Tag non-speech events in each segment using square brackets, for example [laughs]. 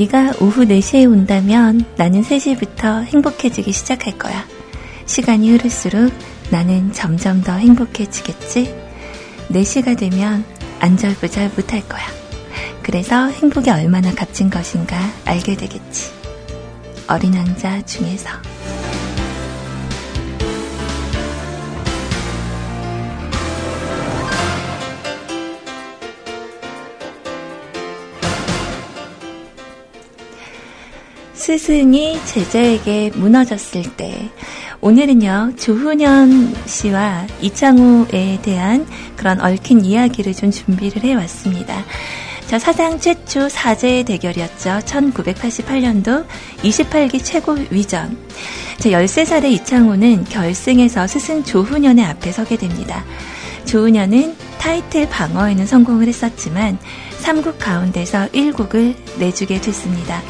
네가 오후 4시에 온다면 나는 3시부터 행복해지기 시작할 거야. 시간이 흐를수록 나는 점점 더 행복해지겠지? 4시가 되면 안절부절 못할 거야. 그래서 행복이 얼마나 값진 것인가 알게 되겠지. 어린 왕자 중에서. 스승이 제자에게 무너졌을 때 오늘은요 조훈현 씨와 이창호에 대한 그런 얽힌 이야기를 좀 준비를 해왔습니다. 자 사상 최초 사제 대결이었죠. 1988년도 28기 최고 위전. 자 13살의 이창호는 결승에서 스승 조훈현의 앞에 서게 됩니다. 조훈현은 타이틀 방어에는 성공을 했었지만 3국 가운데서 1국을 내주게 됐습니다.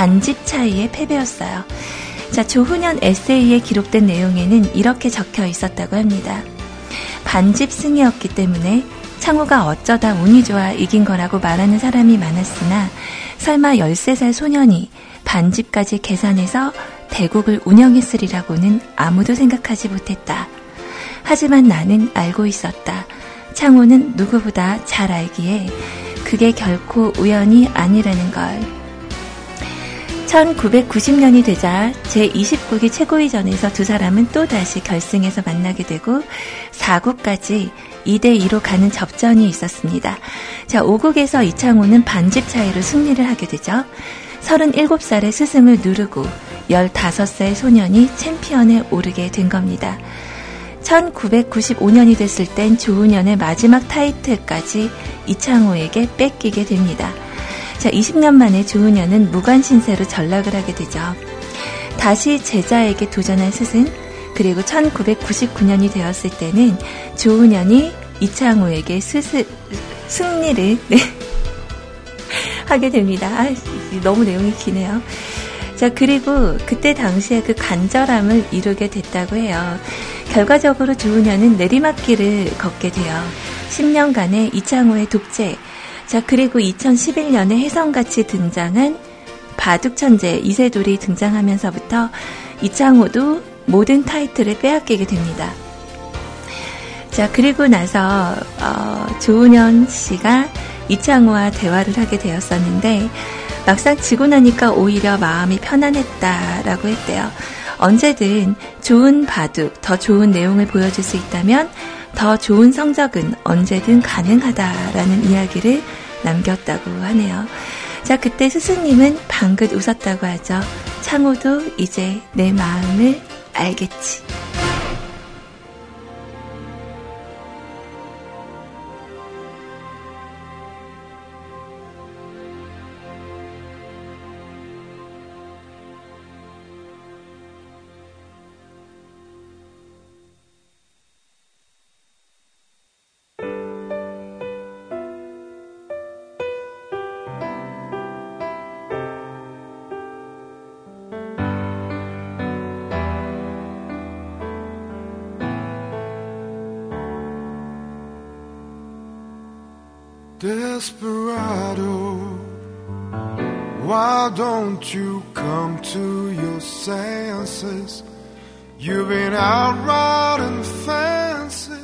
반집 차이의 패배였어요. 자, 조훈현 에세이에 기록된 내용에는 이렇게 적혀 있었다고 합니다. 반집 승이었기 때문에 창호가 어쩌다 운이 좋아 이긴 거라고 말하는 사람이 많았으나 설마 13살 소년이 반집까지 계산해서 대국을 운영했으리라고는 아무도 생각하지 못했다. 하지만 나는 알고 있었다. 창호는 누구보다 잘 알기에 그게 결코 우연이 아니라는 걸. 1990년이 되자 제29기 최고위전에서 두 사람은 또다시 결승에서 만나게 되고 4국까지 2대2로 가는 접전이 있었습니다. 자, 5국에서 이창호는 반집 차이로 승리를 하게 되죠. 37살의 스승을 누르고 15살 소년이 챔피언에 오르게 된 겁니다. 1995년이 됐을 땐 조훈현의 마지막 타이틀까지 이창호에게 뺏기게 됩니다. 자, 20년 만에 조은현은 무관 신세로 전락을 하게 되죠. 다시 제자에게 도전한 스승, 그리고 1999년이 되었을 때는 조은현이 이창호에게 스스, 승리를 네, [laughs] 하게 됩니다. 아, 너무 내용이 기네요. 자, 그리고 그때 당시에 그 간절함을 이루게 됐다고 해요. 결과적으로 조은현은 내리막길을 걷게 돼요. 10년간의 이창호의 독재, 자, 그리고 2011년에 혜성같이 등장한 바둑천재 이세돌이 등장하면서부터 이창호도 모든 타이틀을 빼앗기게 됩니다. 자, 그리고 나서, 어, 조은현 씨가 이창호와 대화를 하게 되었었는데, 막상 지고 나니까 오히려 마음이 편안했다라고 했대요. 언제든 좋은 바둑, 더 좋은 내용을 보여줄 수 있다면 더 좋은 성적은 언제든 가능하다라는 이야기를 남겼다고 하네요. 자, 그때 스승님은 방긋 웃었다고 하죠. 창호도 이제 내 마음을 알겠지. Desperado, why don't you come to your senses? You've been out riding fences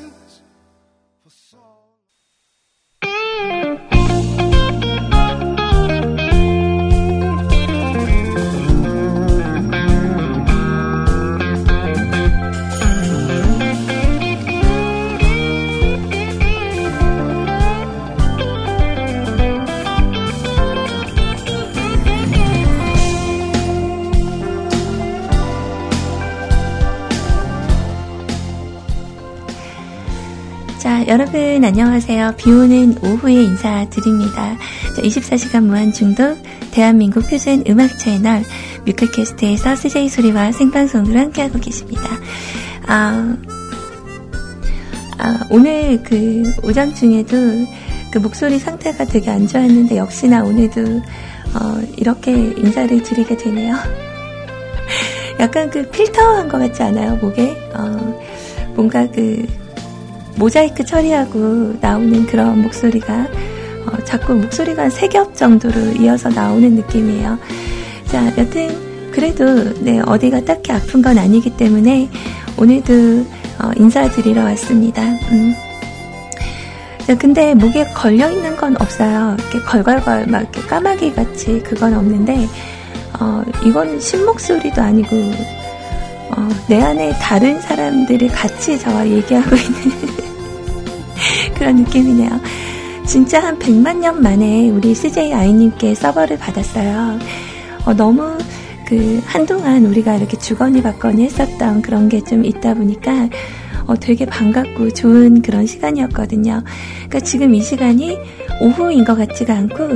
안녕하세요. 비 오는 오후에 인사드립니다. 자, 24시간 무한 중독 대한민국 표준 음악 채널 뮤클캐스트에서 CJ 소리와 생방송으로 함께하고 계십니다. 아, 아, 오늘 그 오전 중에도 그 목소리 상태가 되게 안 좋았는데 역시나 오늘도 어, 이렇게 인사를 드리게 되네요. [laughs] 약간 그 필터한 것 같지 않아요, 목에? 어, 뭔가 그 모자이크 처리하고 나오는 그런 목소리가 어, 자꾸 목소리가 한세겹 정도로 이어서 나오는 느낌이에요. 자, 여튼 그래도 네, 어디가 딱히 아픈 건 아니기 때문에 오늘도 어, 인사드리러 왔습니다. 음. 자, 근데 목에 걸려 있는 건 없어요. 이렇게 걸걸걸 막 이렇게 까마귀 같이 그건 없는데 어, 이건 신목 소리도 아니고 어, 내 안에 다른 사람들이 같이 저와 얘기하고 있는 [laughs] 그런 느낌이네요. 진짜 한 100만 년 만에 우리 CJ 아이님께 서버를 받았어요. 어, 너무 그 한동안 우리가 이렇게 주거니 받거니 했었던 그런 게 좀 있다 보니까 어, 되게 반갑고 좋은 그런 시간이었거든요. 그러니까 지금 이 시간이 오후인 것 같지가 않고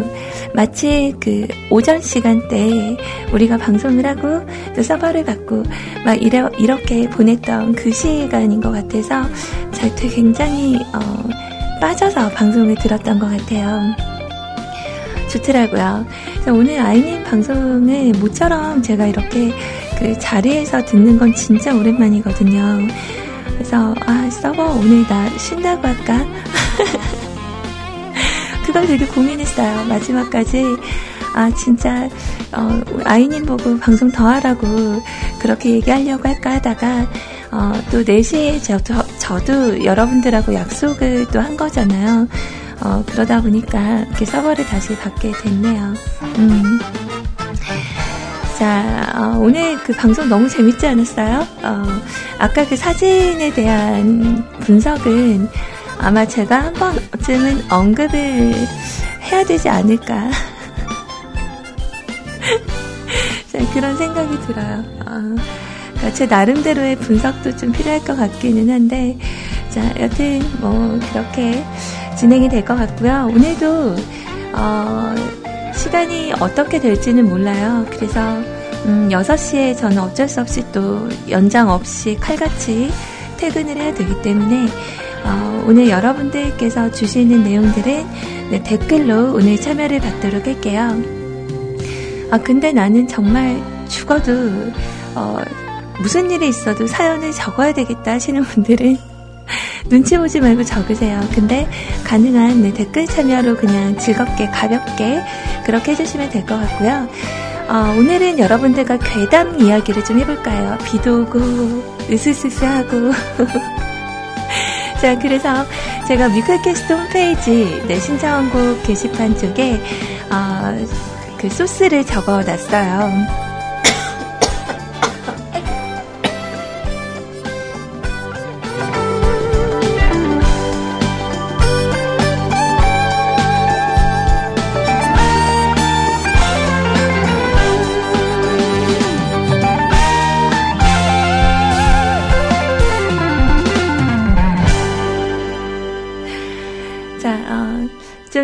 마치 그 오전 시간대에 우리가 방송을 하고 또 서버를 받고 막 이래, 이렇게 보냈던 그 시간인 것 같아서 저한테 굉장히 어, 빠져서 방송을 들었던 것 같아요. 좋더라고요. 오늘 아이님 방송을 모처럼 제가 이렇게 그 자리에서 듣는 건 진짜 오랜만이거든요. 그래서 아 서버 오늘 나 쉰다고 할까? [laughs] 그걸 되게 고민했어요. 마지막까지 아 진짜 어, 아이님 보고 방송 더 하라고 그렇게 얘기하려고 할까 하다가 어, 또 4시에 저, 저, 저도 여러분들하고 약속을 또 한 거잖아요. 어, 그러다 보니까 이렇게 서버를 다시 받게 됐네요. 음. 자, 어, 오늘 그 방송 너무 재밌지 않았어요? 어, 아까 그 사진에 대한 분석은 아마 제가 한 번쯤은 언급을 해야 되지 않을까. [laughs] 자, 그런 생각이 들어요. 어, 그러니까 제 나름대로의 분석도 좀 필요할 것 같기는 한데, 자, 여튼 뭐 그렇게 진행이 될 것 같고요. 오늘도 어, 시간이 어떻게 될지는 몰라요. 그래서 음, 6시에 저는 어쩔 수 없이 또 연장 없이 칼같이 퇴근을 해야 되기 때문에 어, 오늘 여러분들께서 주시는 내용들은 네, 댓글로 오늘 참여를 받도록 할게요. 아, 근데 나는 정말 죽어도 어, 무슨 일이 있어도 사연을 적어야 되겠다 하시는 분들은 [laughs] 눈치 보지 말고 적으세요. 근데 가능한 네, 댓글 참여로 그냥 즐겁게 가볍게 그렇게 해주시면 될 것 같고요. 어, 오늘은 여러분들과 괴담 이야기를 좀 해볼까요? 비도 오고 으스스스하고 [laughs] 자 그래서 제가 뮤클캐스트 홈페이지 네, 신청곡 게시판 쪽에 어, 그 소스를 적어놨어요.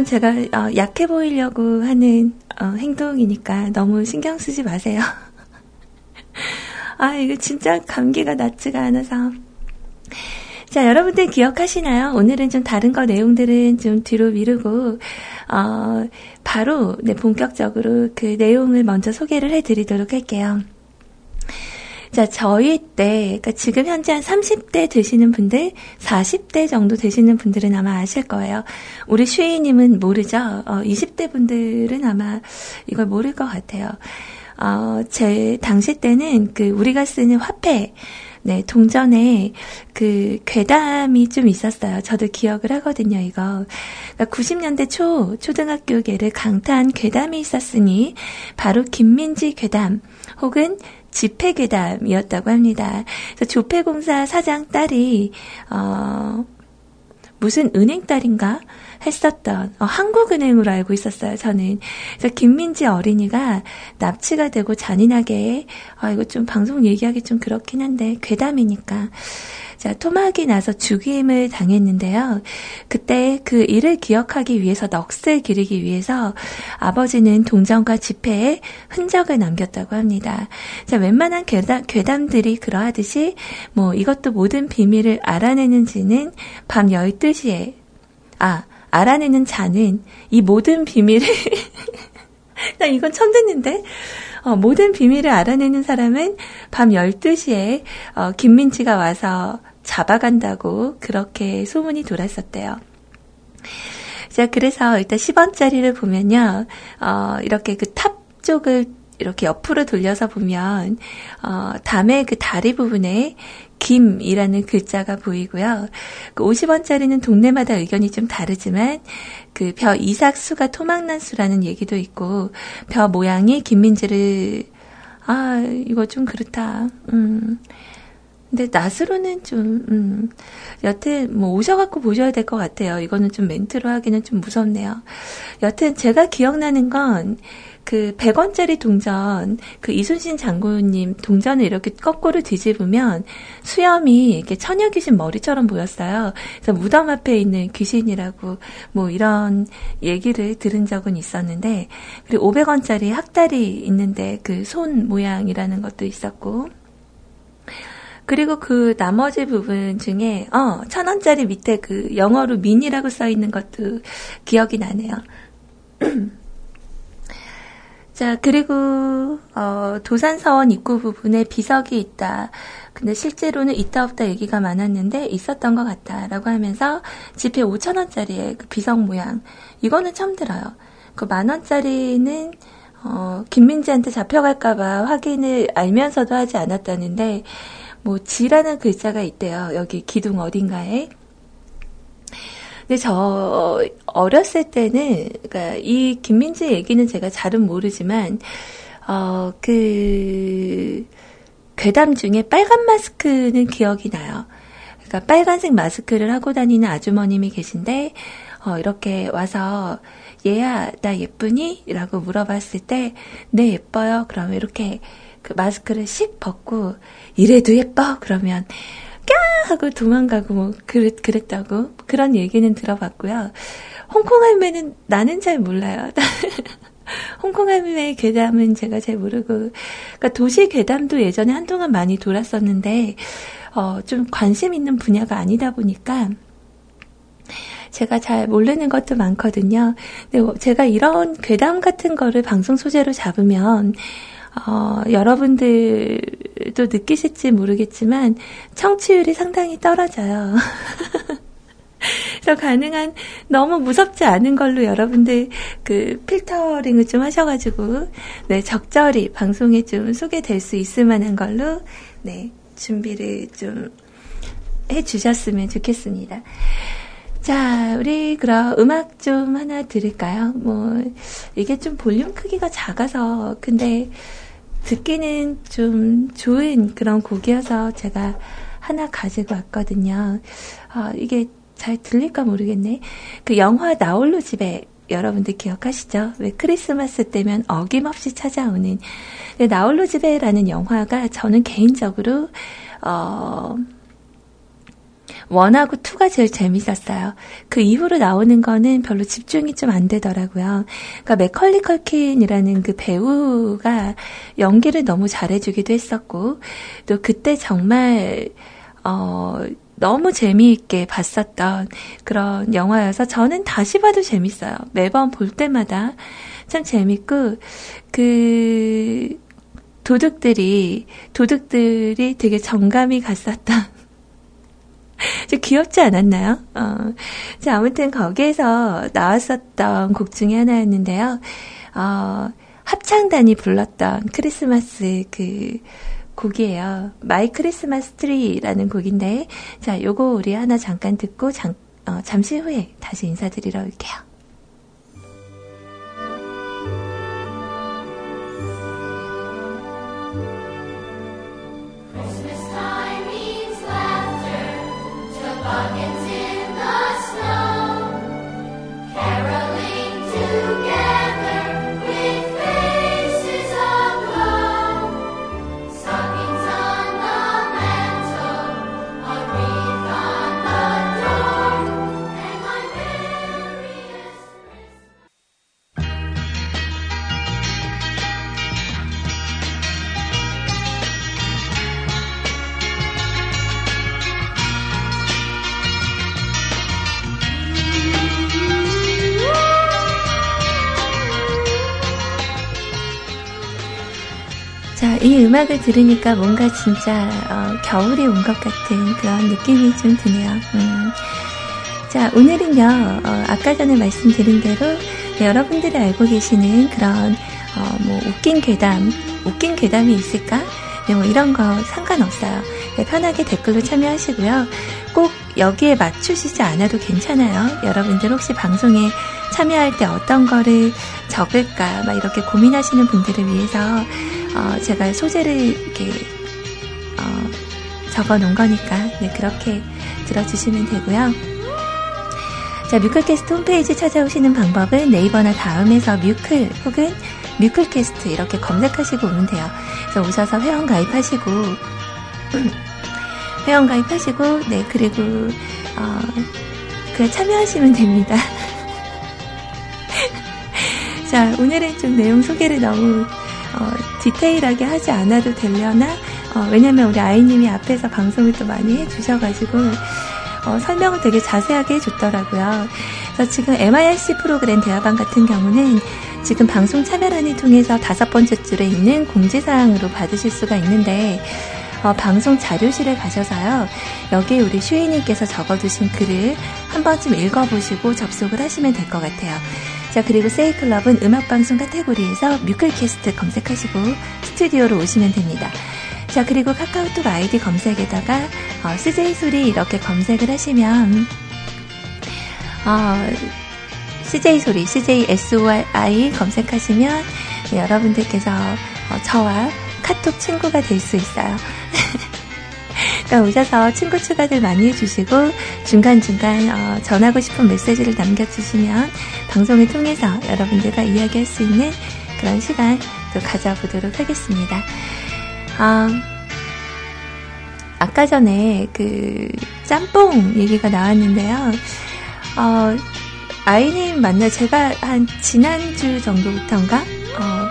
제가 어, 약해 보이려고 하는 어, 행동이니까 너무 신경 쓰지 마세요. [laughs] 아, 이거 진짜 감기가 낫지가 않아서. 자, 여러분들 기억하시나요? 오늘은 좀 다른 거 내용들은 좀 뒤로 미루고, 어, 바로, 네, 본격적으로 그 내용을 먼저 소개를 해드리도록 할게요. 자, 저희 때, 그러니까 지금 현재 한 30대 되시는 분들, 40대 정도 되시는 분들은 아마 아실 거예요. 우리 슈이님은 모르죠? 어, 20대 분들은 아마 이걸 모를 것 같아요. 어, 제 당시 때는 그 우리가 쓰는 화폐, 네, 동전에 그 괴담이 좀 있었어요. 저도 기억을 하거든요, 이거. 그러니까 90년대 초, 초등학교계를 강타한 괴담이 있었으니, 바로 김민지 괴담, 혹은 집회괴담이었다고 합니다. 그래서 조폐공사 사장 딸이 어, 무슨 은행 딸인가 했었던 어, 한국은행으로 알고 있었어요. 저는 그래서 김민지 어린이가 납치가 되고 잔인하게 아 이거 좀 방송 얘기하기 좀 그렇긴 한데 괴담이니까 자, 토막이 나서 죽임을 당했는데요. 그때 그 일을 기억하기 위해서 넋을 기르기 위해서 아버지는 동전과 지폐에 흔적을 남겼다고 합니다. 자, 웬만한 괴담, 괴담들이 그러하듯이 뭐 이것도 모든 비밀을 알아내는지는 밤 12시에 아, 알아내는 자는 이 모든 비밀을 [laughs] 나 이건 처음 듣는데 어, 모든 비밀을 알아내는 사람은 밤 12시에 어, 김민지가 와서 잡아간다고 그렇게 소문이 돌았었대요. 자, 그래서 일단 10원짜리를 보면요, 어, 이렇게 그 탑 쪽을 이렇게 옆으로 돌려서 보면, 어, 담의 그 다리 부분에 김이라는 글자가 보이고요. 그 50원짜리는 동네마다 의견이 좀 다르지만, 그 벼 이삭수가 토막난 수라는 얘기도 있고, 벼 모양이 김민지를, 아, 이거 좀 그렇다. 음. 근데 낫으로는 좀, 음, 여튼 뭐 오셔갖고 보셔야 될 것 같아요. 이거는 좀 멘트로 하기는 좀 무섭네요. 여튼 제가 기억나는 건 그 100원짜리 동전, 그 이순신 장군님 동전을 이렇게 거꾸로 뒤집으면 수염이 이렇게 처녀 귀신 머리처럼 보였어요. 그래서 무덤 앞에 있는 귀신이라고 뭐 이런 얘기를 들은 적은 있었는데, 그리고 500원짜리 학다리 있는데 그 손 모양이라는 것도 있었고, 그리고 그 나머지 부분 중에 어, 천 원짜리 밑에 그 영어로 미니라고 써 있는 것도 기억이 나네요. [clears throat] 자, 그리고 어, 도산서원 입구 부분에 비석이 있다. 근데 실제로는 있다 없다 얘기가 많았는데 있었던 것 같다라고 하면서 지폐 5천 원짜리의 그 비석 모양 이거는 처음 들어요. 그 만 원짜리는 어, 김민지한테 잡혀갈까봐 확인을 알면서도 하지 않았다는데 뭐 지라는 글자가 있대요. 여기 기둥 어딘가에. 근데 저 어렸을 때는 그러니까 이 김민지 얘기는 제가 잘은 모르지만 어 그 괴담 중에 빨간 마스크는 기억이 나요. 그러니까 빨간색 마스크를 하고 다니는 아주머님이 계신데 어 이렇게 와서 얘야 나 예쁘니? 라고 물어봤을 때 네 예뻐요. 그러면 이렇게 그 마스크를 씩 벗고 이래도 예뻐 그러면 까 하고 도망가고 뭐 그랬, 그랬다고 그런 얘기는 들어봤고요. 홍콩 할매는 나는 잘 몰라요. [laughs] 홍콩 할매의 괴담은 제가 잘 모르고 그러니까 도시 괴담도 예전에 한동안 많이 돌았었는데 어, 좀 관심 있는 분야가 아니다 보니까 제가 잘 모르는 것도 많거든요. 근데 제가 이런 괴담 같은 거를 방송 소재로 잡으면 어, 여러분들도 느끼실지 모르겠지만 청취율이 상당히 떨어져요. [laughs] 그래서 가능한 너무 무섭지 않은 걸로 여러분들 그 필터링을 좀 하셔가지고 네 적절히 방송에 좀 소개될 수 있을 만한 걸로 네 준비를 좀 해주셨으면 좋겠습니다. 자, 우리 그럼 음악 좀 하나 들을까요? 뭐 이게 좀 볼륨 크기가 작아서 근데 듣기는 좀 좋은 그런 곡이어서 제가 하나 가지고 왔거든요. 아, 이게 잘 들릴까 모르겠네. 그 영화 나홀로 집에 여러분들 기억하시죠? 왜 크리스마스 때면 어김없이 찾아오는 나홀로 집에라는 영화가 저는 개인적으로 어 원하고 투가 제일 재밌었어요. 그 이후로 나오는 거는 별로 집중이 좀 안 되더라고요. 그러니까 맥컬리 컬킨이라는 그 배우가 연기를 너무 잘해주기도 했었고, 또 그때 정말, 어, 너무 재미있게 봤었던 그런 영화여서 저는 다시 봐도 재밌어요. 매번 볼 때마다 참 재밌고, 그, 도둑들이, 도둑들이 되게 정감이 갔었던, [laughs] 좀 귀엽지 않았나요? 어, 자, 아무튼 거기에서 나왔었던 곡 중에 하나였는데요. 어, 합창단이 불렀던 크리스마스 그 곡이에요. My Christmas Tree라는 곡인데, 자, 요거 우리 하나 잠깐 듣고 잠, 어, 잠시 후에 다시 인사드리러 올게요. 이 음악을 들으니까 뭔가 진짜 어, 겨울이 온 것 같은 그런 느낌이 좀 드네요. 음. 자, 오늘은요, 어, 아까 전에 말씀드린 대로 네, 여러분들이 알고 계시는 그런 어, 뭐 웃긴 괴담, 웃긴 괴담이 있을까? 네, 뭐 이런 거 상관없어요. 네, 편하게 댓글로 참여하시고요. 꼭 여기에 맞추시지 않아도 괜찮아요. 여러분들 혹시 방송에 참여할 때 어떤 거를 적을까, 막 이렇게 고민하시는 분들을 위해서 어, 제가 소재를 이렇게 어, 적어 놓은 거니까 네, 그렇게 들어주시면 되고요. 자, 뮤클캐스트 홈페이지 찾아오시는 방법은 네이버나 다음에서 뮤클 혹은 뮤클캐스트 이렇게 검색하시고 오면 돼요. 그래서 오셔서 회원 가입하시고 [clears throat] 회원 가입하시고 네 그리고 어, 그 참여하시면 됩니다. [laughs] 자, 오늘은 좀 내용 소개를 너무 어, 디테일하게 하지 않아도 되려나? 어, 왜냐면 우리 아이님이 앞에서 방송을 또 많이 해주셔가지고 어, 설명을 되게 자세하게 해줬더라고요. 그래서 지금 MIRC 프로그램 대화방 같은 경우는 지금 방송 참여란을 통해서 다섯 번째 줄에 있는 공지사항으로 받으실 수가 있는데 어, 방송 자료실에 가셔서요. 여기에 우리 슈이님께서 적어두신 글을 한 번쯤 읽어보시고 접속을 하시면 될 것 같아요. 자, 그리고 세이클럽은 음악방송 카테고리에서 뮤클캐스트 검색하시고 스튜디오로 오시면 됩니다. 자, 그리고 카카오톡 아이디 검색에다가 어, CJ 소리 이렇게 검색을 하시면 어, CJ 소리, CJ SOI 검색하시면 네, 여러분들께서 어, 저와 카톡 친구가 될 수 있어요. [laughs] 그러니까 오셔서 친구 추가들 많이 해주시고 중간중간 어, 전하고 싶은 메시지를 남겨주시면 방송을 통해서 여러분들과 이야기할 수 있는 그런 시간 또 가져보도록 하겠습니다. 어, 아까 전에 그 짬뽕 얘기가 나왔는데요. 어, 아이님 만나 제가 한 지난주 정도부터인가 어,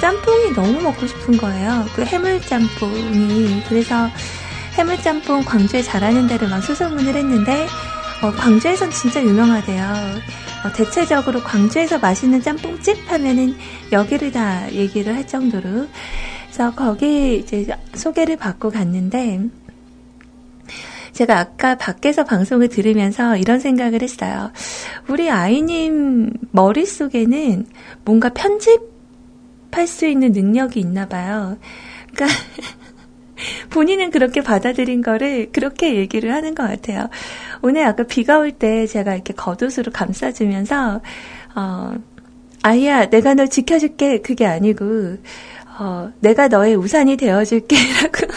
짬뽕이 너무 먹고 싶은 거예요. 그 해물 짬뽕이 그래서 해물짬뽕 광주에 잘하는 데를 막 수소문을 했는데 어, 광주에선 진짜 유명하대요. 어, 대체적으로 광주에서 맛있는 짬뽕집 하면은 여기를 다 얘기를 할 정도로 그래서 거기 이제 소개를 받고 갔는데 제가 아까 밖에서 방송을 들으면서 이런 생각을 했어요. 우리 아이님 머릿속에는 뭔가 편집할 수 있는 능력이 있나 봐요. 그러니까 [laughs] [laughs] 본인은 그렇게 받아들인 거를 그렇게 얘기를 하는 것 같아요. 오늘 아까 비가 올 때 제가 이렇게 겉옷으로 감싸주면서, 어, 아이야, 내가 널 지켜줄게. 그게 아니고, 어, 내가 너의 우산이 되어줄게. [laughs] 라고.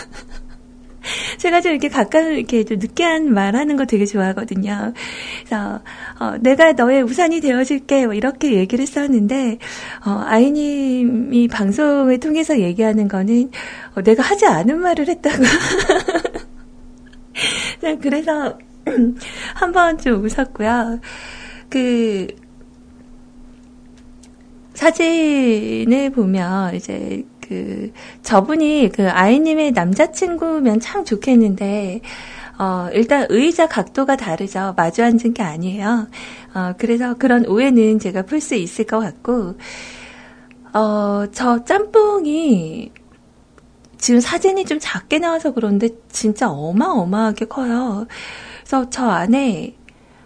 제가 좀 이렇게 가까운 이렇게 좀 느끼한 말 하는 거 되게 좋아하거든요. 그래서, 어, 내가 너의 우산이 되어줄게. 뭐 이렇게 얘기를 했었는데, 어, 아이님이 방송을 통해서 얘기하는 거는, 어, 내가 하지 않은 말을 했다고. [laughs] 그래서, [clears throat] 한번 좀 웃었고요. 그, 사진을 보면 이제 그 저분이 그 아이님의 남자친구면 참 좋겠는데 어, 일단 의자 각도가 다르죠. 마주 앉은 게 아니에요. 어, 그래서 그런 오해는 제가 풀 수 있을 것 같고, 어, 저 짬뽕이 지금 사진이 좀 작게 나와서 그런데 진짜 어마어마하게 커요. 그래서 저 안에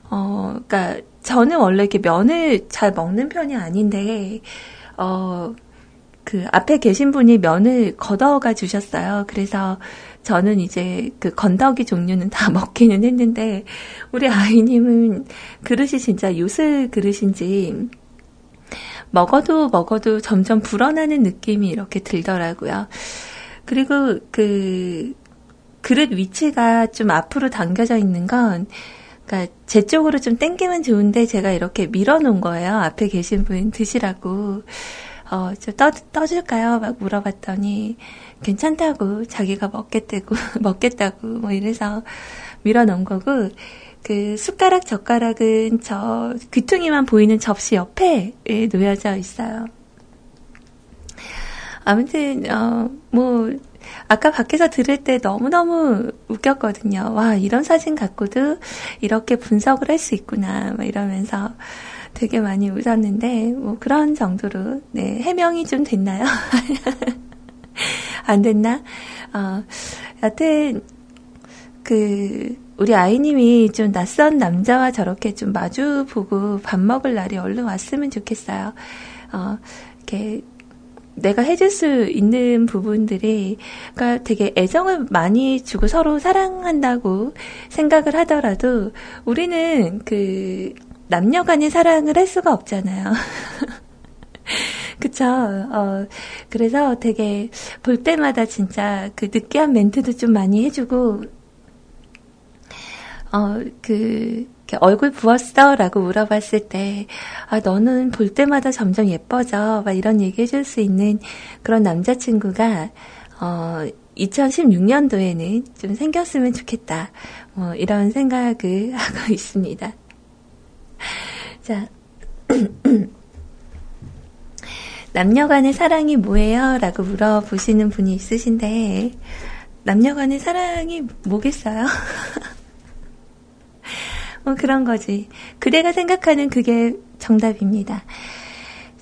어 그러니까 저는 원래 이렇게 면을 잘 먹는 편이 아닌데 어 그 앞에 계신 분이 면을 걷어가 주셨어요. 그래서 저는 이제 그 건더기 종류는 다 [laughs] 먹기는 했는데 우리 아이님은 그릇이 진짜 요술 그릇인지 먹어도 먹어도 점점 불어나는 느낌이 이렇게 들더라고요. 그리고 그 그릇 위치가 좀 앞으로 당겨져 있는 건 그러니까 제 쪽으로 좀 땡기면 좋은데 제가 이렇게 밀어 놓은 거예요. 앞에 계신 분 드시라고. 어, 좀 떠, 떠줄까요? 막 물어봤더니 괜찮다고 자기가 먹겠다고 [laughs] 먹겠다고 뭐 이래서 밀어놓은 거고 그 숟가락 젓가락은 저 귀퉁이만 보이는 접시 옆에 놓여져 있어요. 아무튼 어 뭐 아까 밖에서 들을 때 너무너무 웃겼거든요. 와, 이런 사진 갖고도 이렇게 분석을 할 수 있구나. 막 이러면서 되게 많이 웃었는데, 뭐 그런 정도로, 네, 해명이 좀 됐나요? [laughs] 안 됐나? 어, 여튼, 그, 우리 아이님이 좀 낯선 남자와 저렇게 좀 마주 보고 밥 먹을 날이 얼른 왔으면 좋겠어요. 어, 이렇게 내가 해줄 수 있는 부분들이, 그러니까 되게 애정을 많이 주고 서로 사랑한다고 생각을 하더라도 우리는 그 남녀 간의 사랑을 할 수가 없잖아요. [laughs] 그쵸. 어, 그래서 되게 볼 때마다 진짜 그 느끼한 멘트도 좀 많이 해주고, 어, 그, 얼굴 부었어? 라고 물어봤을 때, 아, 너는 볼 때마다 점점 예뻐져. 막 이런 얘기 해줄 수 있는 그런 남자친구가, 어, 2016년도에는 좀 생겼으면 좋겠다. 뭐, 이런 생각을 [laughs] 하고 있습니다. 자. [clears throat] 남녀 간의 사랑이 뭐예요? 라고 물어보시는 분이 있으신데, 남녀 간의 사랑이 뭐겠어요? 뭐 [laughs] 그런 거지. 그대가 생각하는 그게 정답입니다.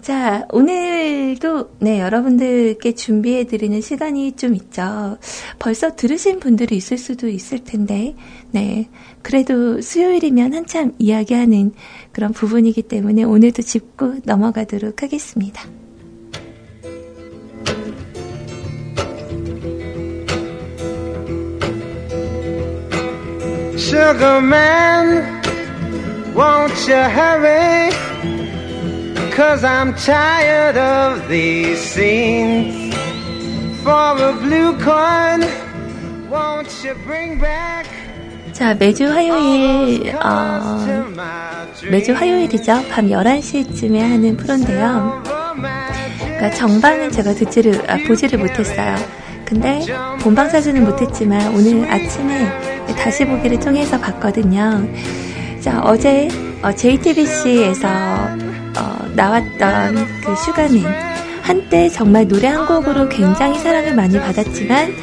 자, 오늘도 네, 여러분들께 준비해 드리는 시간이 좀 있죠. 벌써 들으신 분들이 있을 수도 있을 텐데, 네. 그래도 수요일이면 한참 이야기하는 그런 부분이기 때문에 오늘도 짚고 넘어가도록 하겠습니다. Sugar man, won't you hurry? Cause I'm tired of these scenes. For a blue coin, won't you bring back? 자, 매주 화요일, 어, 매주 화요일이죠. 밤 11시쯤에 하는 프로인데요. 그러니까 정방은 제가 듣지를, 아, 보지를 못했어요. 근데 본방 사진은 못했지만 오늘 아침에 다시 보기를 통해서 봤거든요. 자, 어제 어, JTBC에서 어, 나왔던 그 슈가맨 한때 정말 노래 한 곡으로 굉장히 사랑을 많이 받았지만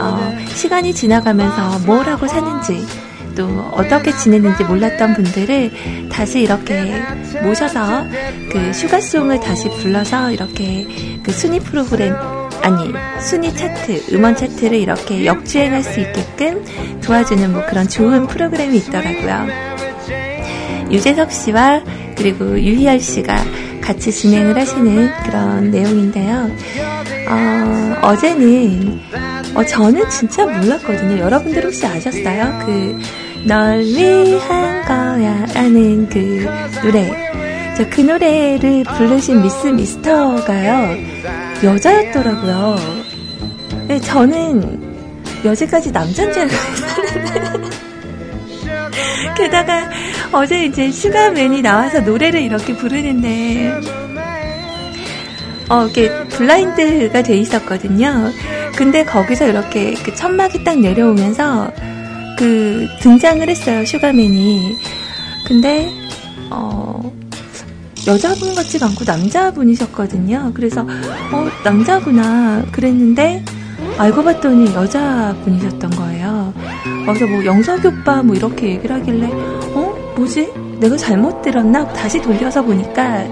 어, 시간이 지나가면서 뭘 하고 사는지 또 어떻게 지내는지 몰랐던 분들을 다시 이렇게 모셔서 그 sugar song을 다시 불러서 이렇게 그 순위 프로그램 아니 순위 차트 음원 차트를 이렇게 역주행할 수 있게끔 도와주는 뭐 그런 좋은 프로그램이 있더라고요. 유재석 씨와 그리고 유희열 씨가 같이 진행을 하시는 그런 내용인데요. 어, 어제는 어, 저는 진짜 몰랐거든요. 여러분들 혹시 아셨어요? 그 널 위한 거야 라는 그 노래. 저 그 노래를 부르신 미스 미스터가요. 여자였더라고요. 네, 저는 여지까지 남자인 줄 알았는데. [laughs] 게다가 어제 이제 슈가맨이 나와서 노래를 이렇게 부르는데, 어, 이게 블라인드가 돼 있었거든요. 근데 거기서 이렇게 그 천막이 딱 내려오면서 그 등장을 했어요, 슈가맨이. 근데, 어, 여자분 같지 않고 남자분이셨거든요. 그래서, 어, 남자구나. 그랬는데, 알고 봤더니 여자분이셨던 거예요. 그래서 뭐, 영석이 오빠 뭐 이렇게 얘기를 하길래, 어? 뭐지? 내가 잘못 들었나? 다시 돌려서 보니까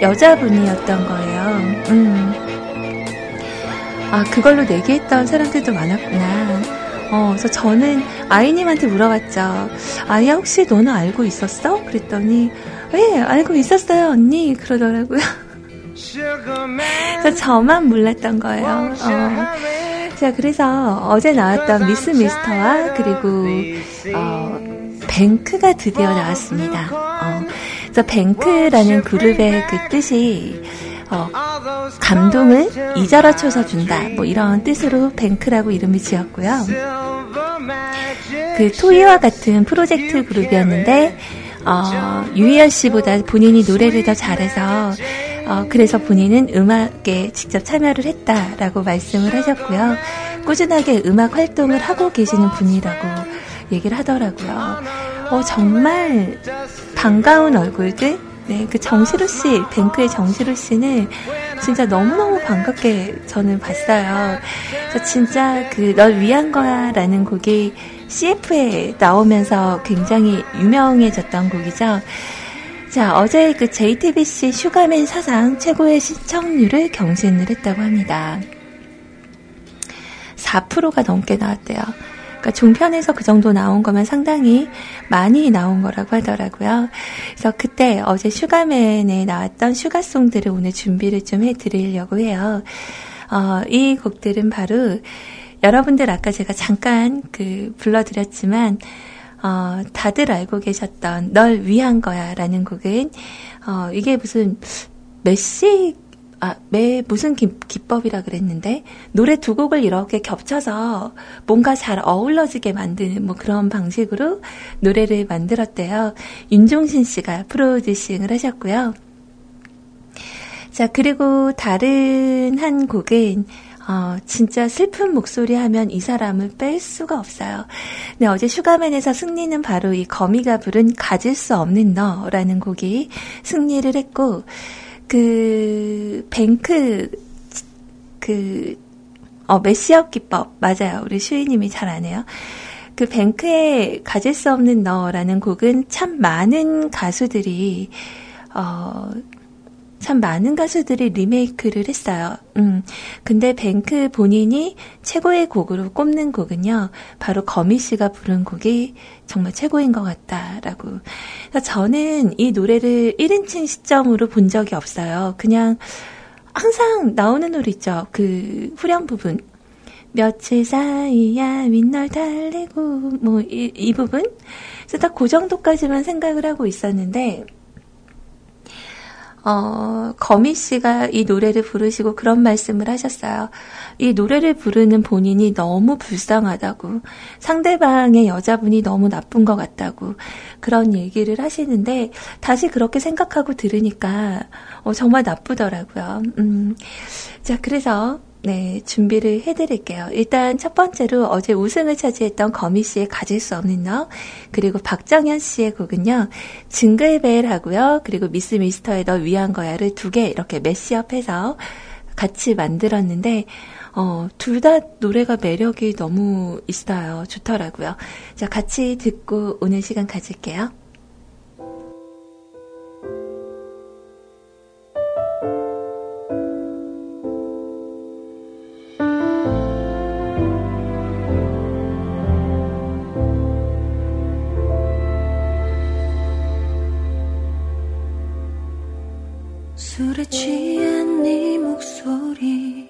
여자분이었던 거예요. 음. 아, 그걸로 내기했던 사람들도 많았구나. 어, 그래서 저는 아이님한테 물어봤죠. 아이야, 혹시 너는 알고 있었어? 그랬더니, 왜, 알고 있었어요, 언니. 그러더라고요. [laughs] 그래서 저만 몰랐던 거예요. 어. 자, 그래서 어제 나왔던 미스 미스터와 그리고, 어, 뱅크가 드디어 나왔습니다. 어, 그래서 뱅크라는 그룹의 그 뜻이, 어, 감동을 이자라 쳐서 준다. 뭐 이런 뜻으로 뱅크라고 이름을 지었고요. 그 토이와 같은 프로젝트 그룹이었는데 어, 유희열 씨보다 본인이 노래를 더 잘해서 어, 그래서 본인은 음악에 직접 참여를 했다라고 말씀을 하셨고요. 꾸준하게 음악 활동을 하고 계시는 분이라고 얘기를 하더라고요. 어, 정말 반가운 얼굴들, 네, 그 정시로 씨, 뱅크의 정시로 씨는 진짜 너무너무 반갑게 저는 봤어요. 그래서 진짜 그 널 위한 거야 라는 곡이 CF에 나오면서 굉장히 유명해졌던 곡이죠. 자, 어제 그 JTBC 슈가맨 사상 최고의 시청률을 경신을 했다고 합니다. 4%가 넘게 나왔대요. 그러니까 종편에서 그 정도 나온 거면 상당히 많이 나온 거라고 하더라고요. 그래서 그때 어제 슈가맨에 나왔던 sugar song들을 오늘 준비를 좀 해드리려고 해요. 어, 이 곡들은 바로 여러분들 아까 제가 잠깐 그 불러드렸지만 어, 다들 알고 계셨던 널 위한 거야 라는 곡은 어, 이게 무슨 메시 아, 매 무슨 기, 법이라 그랬는데 노래 두 곡을 이렇게 겹쳐서 뭔가 잘 어울러지게 만드는 뭐 그런 방식으로 노래를 만들었대요. 윤종신 씨가 프로듀싱을 하셨고요. 자, 그리고 다른 한 곡은 어, 진짜 슬픈 목소리 하면 이 사람을 뺄 수가 없어요. 네, 어제 슈가맨에서 승리는 바로 이 거미가 부른 가질 수 없는 너라는 곡이 승리를 했고, 그, 뱅크, 그, 어, mash-up 기법. 맞아요. 우리 슈이님이 잘 아네요. 그 뱅크의 가질 수 없는 너라는 곡은 참 많은 가수들이, 어, 참 많은 가수들이 리메이크를 했어요. 음. 근데 뱅크 본인이 최고의 곡으로 꼽는 곡은요, 바로 거미 씨가 부른 곡이 정말 최고인 것 같다라고. 저는 이 노래를 1인칭 시점으로 본 적이 없어요. 그냥 항상 나오는 노래 있죠. 그 후렴 부분. 며칠 사이야 윗널 달리고 뭐이 부분. 그래서 딱 그 정도까지만 생각을 하고 있었는데 어, 거미 씨가 이 노래를 부르시고 그런 말씀을 하셨어요. 이 노래를 부르는 본인이 너무 불쌍하다고, 상대방의 여자분이 너무 나쁜 것 같다고, 그런 얘기를 하시는데, 다시 그렇게 생각하고 들으니까, 어, 정말 나쁘더라고요. 음, 자, 그래서, 네, 준비를 해드릴게요. 일단 첫 번째로 어제 우승을 차지했던 거미 씨의 가질 수 없는 너, 그리고 박정현 씨의 곡은요, 징글벨 하고요, 그리고 미스 미스터의 너 위한 거야를 두 개 이렇게 매시업해서 같이 만들었는데, 어, 둘 다 노래가 매력이 너무 있어요. 좋더라고요. 자, 같이 듣고 오늘 시간 가질게요. 취한 네 목소리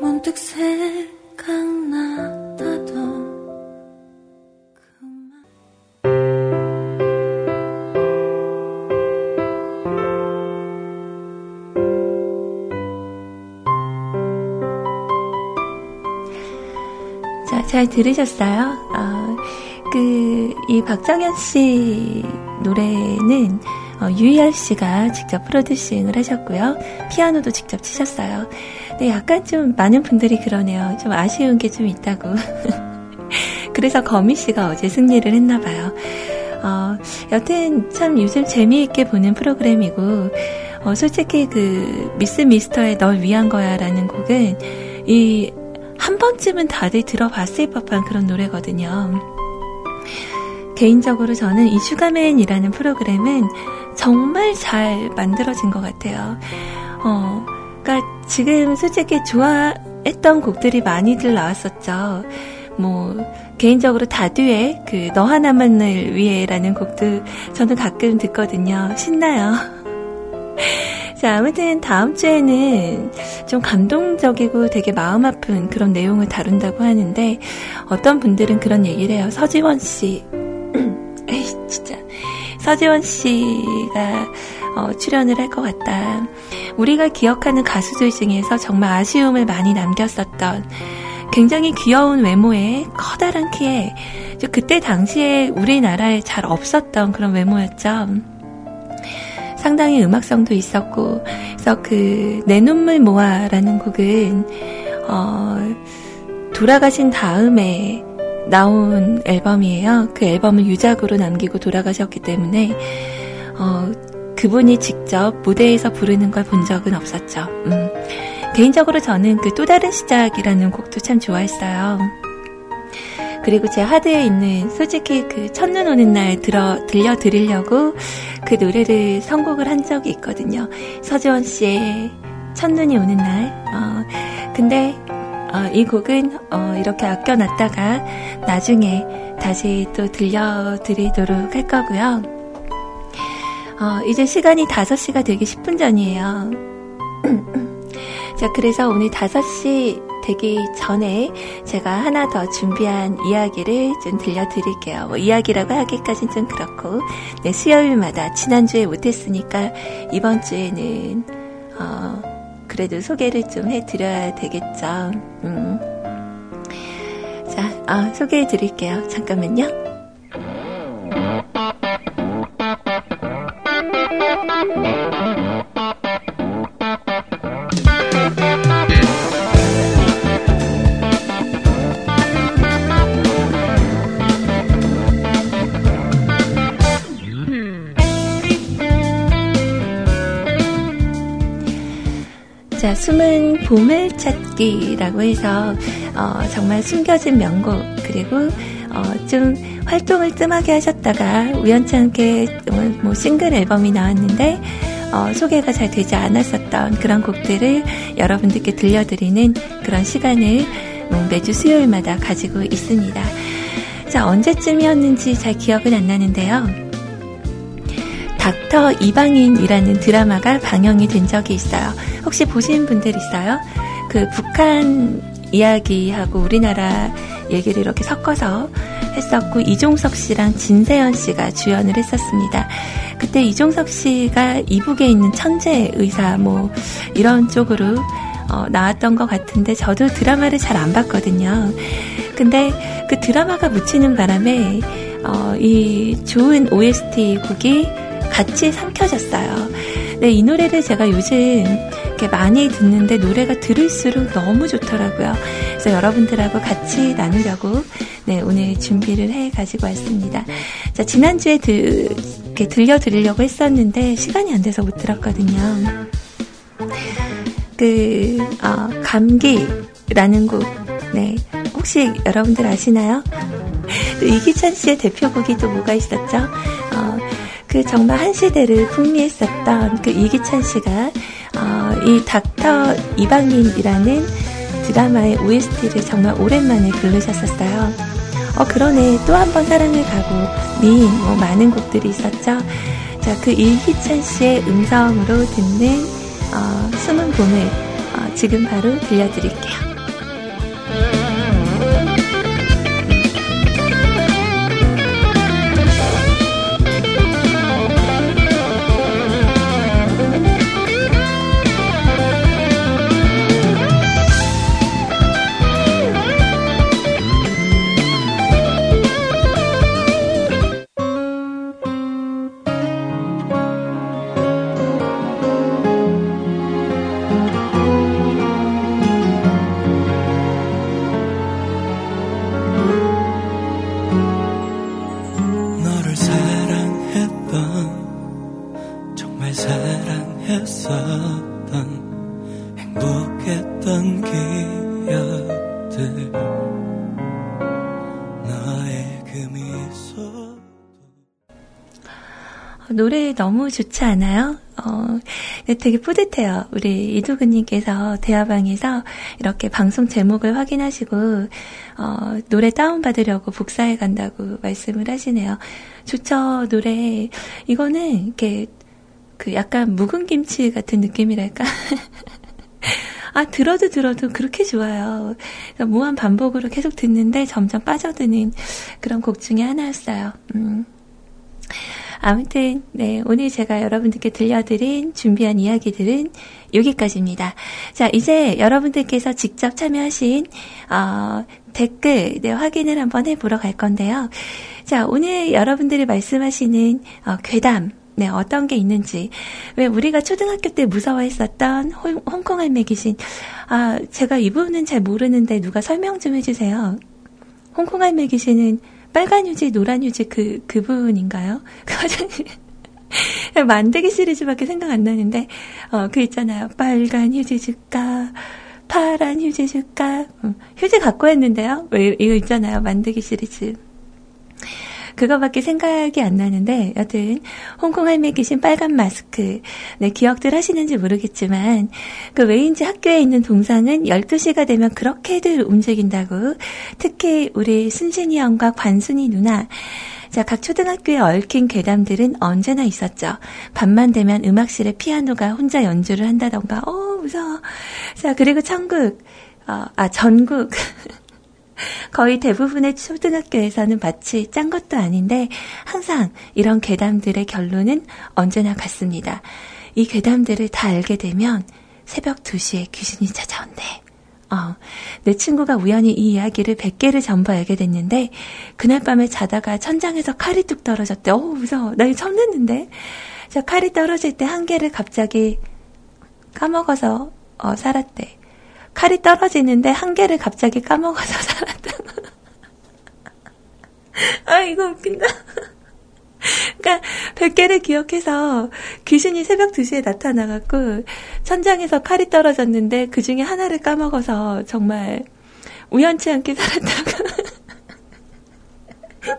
문득 생각났다던 자, 잘 들으셨어요? 어, 그, 이 박정현 씨 노래는 어, 유희열 씨가 직접 프로듀싱을 하셨고요. 피아노도 직접 치셨어요. 근데 약간 좀 많은 분들이 그러네요. 좀 아쉬운 게 좀 있다고. [laughs] 그래서 거미 씨가 어제 승리를 했나 봐요. 어, 여튼 참 요즘 재미있게 보는 프로그램이고, 어, 솔직히 그 미스 미스터의 널 위한 거야라는 곡은 이 한 번쯤은 다들 들어봤을 법한 그런 노래거든요. 개인적으로 저는 이 슈가맨이라는 프로그램은 정말 잘 만들어진 것 같아요. 어, 그러니까 지금 솔직히 좋아했던 곡들이 많이들 나왔었죠. 뭐 개인적으로 다듀의 그 너 하나만을 위해라는 곡도 저는 가끔 듣거든요. 신나요. [laughs] 자, 아무튼 다음 주에는 좀 감동적이고 되게 마음 아픈 그런 내용을 다룬다고 하는데 어떤 분들은 그런 얘기를 해요. 서지원 씨. 서지원 씨가 어, 출연을 할 것 같다. 우리가 기억하는 가수들 중에서 정말 아쉬움을 많이 남겼었던 굉장히 귀여운 외모에 커다란 키에 그때 당시에 우리나라에 잘 없었던 그런 외모였죠. 상당히 음악성도 있었고, 그래서 그, 내 눈물 모아라는 곡은, 어, 돌아가신 다음에 나온 앨범이에요. 그 앨범을 유작으로 남기고 돌아가셨기 때문에, 어, 그분이 직접 무대에서 부르는 걸 본 적은 없었죠. 음. 개인적으로 저는 그 또 다른 시작이라는 곡도 참 좋아했어요. 그리고 제 하드에 있는 솔직히 그 첫눈 오는 날 들어 들려 드리려고 그 노래를 선곡을 한 적이 있거든요. 서지원 씨의 첫눈이 오는 날. 어, 근데 어, 이 곡은 어, 이렇게 아껴놨다가 나중에 다시 또 들려드리도록 할 거고요. 어, 이제 시간이 5시가 되기 10분 전이에요. [clears throat] 자, 그래서 오늘 5시 되기 전에 제가 하나 더 준비한 이야기를 좀 들려드릴게요. 뭐 이야기라고 하기까지는 좀 그렇고, 네, 수요일마다 지난주에 못했으니까 이번 주에는, 어, 그래도 소개를 좀 해드려야 되겠죠. 음. 자, 아, 소개해 드릴게요. 잠깐만요. 숨은 보물 찾기라고 해서 어, 정말 숨겨진 명곡 그리고 어, 좀 활동을 뜸하게 하셨다가 우연찮게 뭐 싱글 앨범이 나왔는데 어, 소개가 잘 되지 않았었던 그런 곡들을 여러분들께 들려드리는 그런 시간을 뭐 매주 수요일마다 가지고 있습니다. 자, 언제쯤이었는지 잘 기억은 안 나는데요. 닥터 이방인이라는 드라마가 방영이 된 적이 있어요. 혹시 보신 분들 있어요? 그 북한 이야기하고 우리나라 얘기를 이렇게 섞어서 했었고 이종석 씨랑 진세현 씨가 주연을 했었습니다. 그때 이종석 씨가 이북에 있는 천재 의사 뭐 이런 쪽으로 어, 나왔던 것 같은데 저도 드라마를 잘 안 봤거든요. 근데 그 드라마가 묻히는 바람에 어, 이 좋은 OST 곡이 같이 삼켜졌어요. 네, 이 노래를 제가 요즘 이렇게 많이 듣는데 노래가 들을수록 너무 좋더라고요. 그래서 여러분들하고 같이 나누려고 네, 오늘 준비를 해 가지고 왔습니다. 자, 지난주에 들, 이렇게 들려드리려고 했었는데 시간이 안 돼서 못 들었거든요. 그, 어, 감기라는 곡, 네. 혹시 여러분들 아시나요? 이기찬 씨의 대표곡이 또 뭐가 있었죠? 어, 그 정말 한 시대를 풍미했었던 그 이기찬 씨가 어, 이 닥터 이방인이라는 드라마의 OST를 정말 오랜만에 부르셨었어요. 어 그러네 또 한 번 사랑을 가고 미인 뭐 많은 곡들이 있었죠. 자그 이기찬 씨의 음성으로 듣는 어, 숨은 봄을 어, 지금 바로 들려드릴게요. 너무 좋지 않아요? 어, 네, 되게 뿌듯해요. 우리 이두근님께서 대화방에서 이렇게 방송 제목을 확인하시고, 어, 노래 다운받으려고 복사해 간다고 말씀을 하시네요. 좋죠, 노래. 이거는 이렇게, 그 약간 묵은 김치 같은 느낌이랄까? [laughs] 아, 들어도 들어도 그렇게 좋아요. 무한 반복으로 계속 듣는데 점점 빠져드는 그런 곡 중에 하나였어요. 음. 아무튼, 네, 오늘 제가 여러분들께 들려드린 준비한 이야기들은 여기까지입니다. 자, 이제 여러분들께서 직접 참여하신, 어, 댓글, 네, 확인을 한번 해보러 갈 건데요. 자, 오늘 여러분들이 말씀하시는, 어, 괴담, 네, 어떤 게 있는지. 왜 우리가 초등학교 때 무서워했었던 홍, 홍콩 할매 귀신. 아, 제가 이 부분은 잘 모르는데 누가 설명 좀 해주세요. 홍콩 할매 귀신은 빨간 휴지, 노란 휴지 그, 그 부분인가요? [laughs] 만들기 시리즈밖에 생각 안 나는데, 어, 그 있잖아요. 빨간 휴지 줄까? 파란 휴지 줄까? 음, 휴지 갖고 했는데요. 왜, 이거 있잖아요. 만들기 시리즈. 그거밖에 생각이 안 나는데 여튼 홍콩 할매 계신 빨간 마스크 네 기억들 하시는지 모르겠지만 그 왜인지 학교에 있는 동상은 12시가 되면 그렇게들 움직인다고 특히 우리 순신이 형과 관순이 누나 자, 각 초등학교에 얽힌 괴담들은 언제나 있었죠. 밤만 되면 음악실에 피아노가 혼자 연주를 한다던가, 어, 무서워. 자, 그리고 천국, 어, 아, 전국. [laughs] [laughs] 거의 대부분의 초등학교에서는 마치 짠 것도 아닌데 항상 이런 괴담들의 결론은 언제나 같습니다. 이 괴담들을 다 알게 되면 새벽 2시에 귀신이 찾아온대. 어, 내 친구가 우연히 이 이야기를 100개를 전부 알게 됐는데, 그날 밤에 자다가 천장에서 칼이 뚝 떨어졌대. 어 무서워. 나 이거 처음 듣는데? 저 칼이 떨어질 때 한 개를 갑자기 까먹어서, 어, 살았대. 칼이 떨어지는데 한 개를 갑자기 까먹어서 [laughs] 살았다. 아, 이거 웃긴다. 그러니까 100개를 기억해서 귀신이 새벽 2시에 나타나갖고 천장에서 칼이 떨어졌는데 그 중에 하나를 까먹어서 정말 우연치 않게 살았다고. [laughs]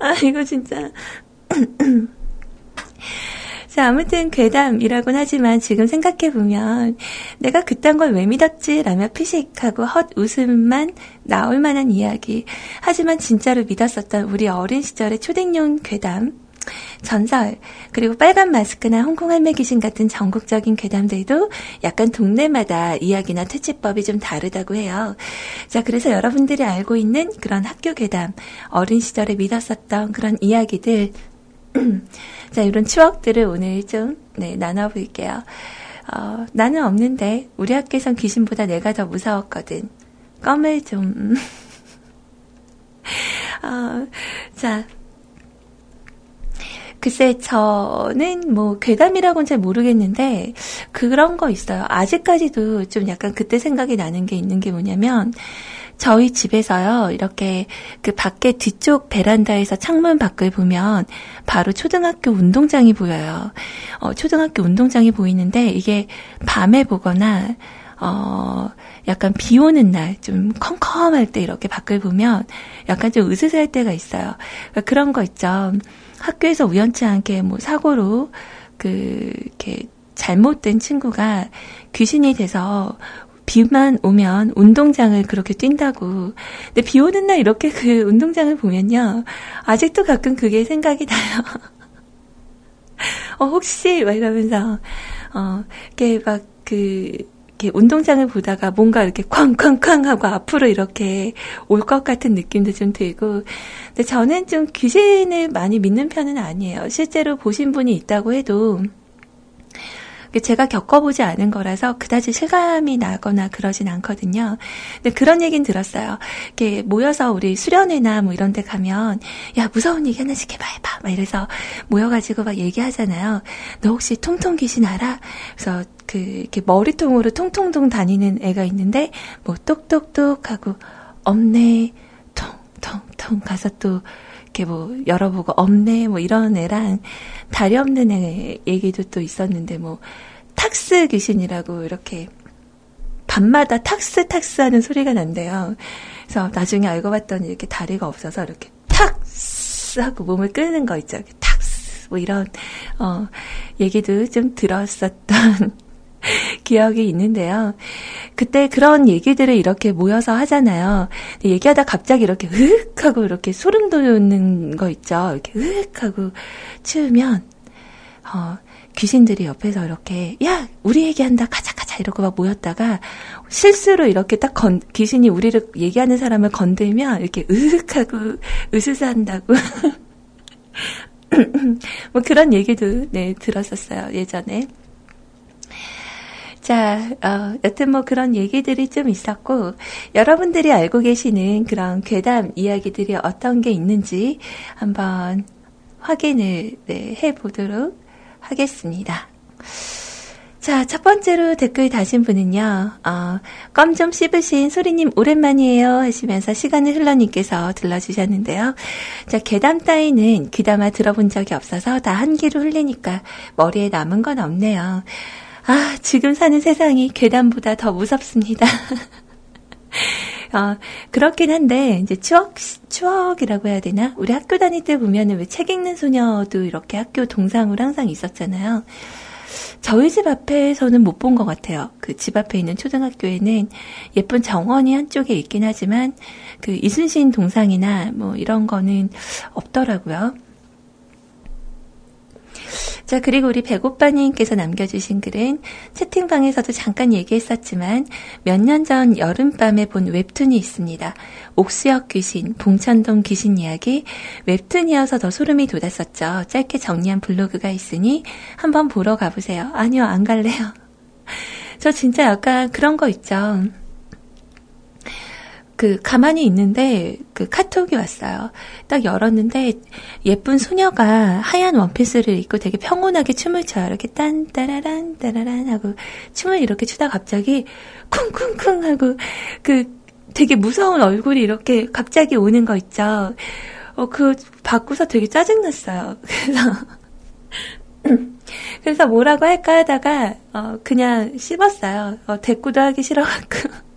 아, 이거 진짜. [clears throat] 자, 아무튼 괴담이라곤 하지만 지금 생각해보면 내가 그딴 걸 왜 믿었지? 라며 피식하고 헛 웃음만 나올 만한 이야기. 하지만 진짜로 믿었었던 우리 어린 시절의 초딩용 괴담. 전설, 그리고 빨간 마스크나 홍콩 할매 귀신 같은 전국적인 괴담들도 약간 동네마다 이야기나 퇴치법이 좀 다르다고 해요. 자, 그래서 여러분들이 알고 있는 그런 학교 괴담, 어린 시절에 믿었었던 그런 이야기들, [clears throat] 자, 이런 추억들을 오늘 좀, 네, 나눠볼게요. 어, 나는 없는데, 우리 학교에선 귀신보다 내가 더 무서웠거든. 껌을 좀, [laughs] 어, 자, 글쎄, 저는 뭐, 괴담이라고는 잘 모르겠는데, 그런 거 있어요. 아직까지도 좀 약간 그때 생각이 나는 게 있는 게 뭐냐면, 저희 집에서요, 이렇게 그 밖에 뒤쪽 베란다에서 창문 밖을 보면 바로 초등학교 운동장이 보여요. 어, 초등학교 운동장이 보이는데 이게 밤에 보거나, 어, 약간 비 오는 날, 좀 컴컴할 때 이렇게 밖을 보면 약간 좀 으스스할 때가 있어요. 그러니까 그런 거 있죠. 학교에서 우연치 않게 뭐 사고로 그, 이렇게 잘못된 친구가 귀신이 돼서 비만 오면 운동장을 그렇게 뛴다고. 근데 비 오는 날 이렇게 그 운동장을 보면요. 아직도 가끔 그게 생각이 나요. [laughs] 어, 혹시, 막 이러면서, 어, 이렇게 막 그, 이렇게 운동장을 보다가 뭔가 이렇게 쾅쾅쾅 하고 앞으로 이렇게 올 것 같은 느낌도 좀 들고. 근데 저는 좀 귀신을 많이 믿는 편은 아니에요. 실제로 보신 분이 있다고 해도 제가 겪어보지 않은 거라서 그다지 실감이 나거나 그러진 않거든요. 근데 그런 얘기는 들었어요. 이렇게 모여서 우리 수련회나 뭐 이런 데 가면 야 무서운 얘기 하나씩 해봐 해봐 막 이래서 모여가지고 막 얘기하잖아요. 너 혹시 통통 귀신 알아? 그래서 그 이렇게 머리통으로 통통통 다니는 애가 있는데 뭐 똑똑똑 하고 없네 통통통 가서 또 이렇게 뭐 열어보고 없네 뭐 이런 애랑 다리 없는 애 얘기도 또 있었는데 뭐 탁스 귀신이라고 이렇게 밤마다 탁스 탁스 하는 소리가 난대요. 그래서 나중에 알고 봤더니 이렇게 다리가 없어서 이렇게 탁스 하고 몸을 끄는 거 있죠. 탁스 뭐 이런, 어, 얘기도 좀 들었었던 [laughs] 기억이 있는데요. 그때 그런 얘기들을 이렇게 모여서 하잖아요. 얘기하다 갑자기 이렇게 으흑 하고 이렇게 소름 돋는 거 있죠. 이렇게 으흑 하고 추우면, 어, 귀신들이 옆에서 이렇게, 야, 우리 얘기한다, 가자, 가자, 이러고 막 모였다가, 실수로 이렇게 딱 건, 귀신이 우리를 얘기하는 사람을 건들면, 이렇게 으흑 하고, 으스스 한다고. [laughs] 뭐 그런 얘기도, 네, 들었었어요, 예전에. 자, 어, 여튼 뭐 그런 얘기들이 좀 있었고, 여러분들이 알고 계시는 그런 괴담 이야기들이 어떤 게 있는지 한번 확인을 네, 해보도록 하겠습니다. 자, 첫 번째로 댓글 다신 분은요, 어, 껌 좀 씹으신 소리님 오랜만이에요 하시면서 시간을 흘러님께서 들러주셨는데요. 자, 괴담 따위는 귀담아 들어본 적이 없어서 다한 귀로 흘리니까 머리에 남은 건 없네요. 아, 지금 사는 세상이 괴담보다 더 무섭습니다. [laughs] 어, 그렇긴 한데, 이제 추억, 추억이라고 해야 되나? 우리 학교 다닐 때 보면은 왜 책 읽는 소녀도 이렇게 학교 동상으로 항상 있었잖아요. 저희 집 앞에서는 못 본 것 같아요. 그 집 앞에 있는 초등학교에는 예쁜 정원이 한쪽에 있긴 하지만 그 이순신 동상이나 뭐 이런 거는 없더라고요. 자, 그리고 우리 배고빠님께서 남겨주신 글은 채팅방에서도 잠깐 얘기했었지만 몇 년 전 여름밤에 본 웹툰이 있습니다. 옥수역 귀신, 봉천동 귀신 이야기 웹툰이어서 더 소름이 돋았었죠. 짧게 정리한 블로그가 있으니 한번 보러 가보세요. 아니요, 안 갈래요. [laughs] 저 진짜 약간 그런 거 있죠. 그 가만히 있는데 그 카톡이 왔어요. 딱 열었는데 예쁜 소녀가 하얀 원피스를 입고 되게 평온하게 춤을 춰요. 이렇게 딴 따라란 따라란 하고 춤을 이렇게 추다 갑자기 쿵쿵쿵 하고 그 되게 무서운 얼굴이 이렇게 갑자기 오는 거 있죠. 어, 그 받고서 되게 짜증났어요. [laughs] 그래서 그래서 뭐라고 할까 하다가 어, 그냥 씹었어요. 어, 대꾸도 하기 싫어갖고.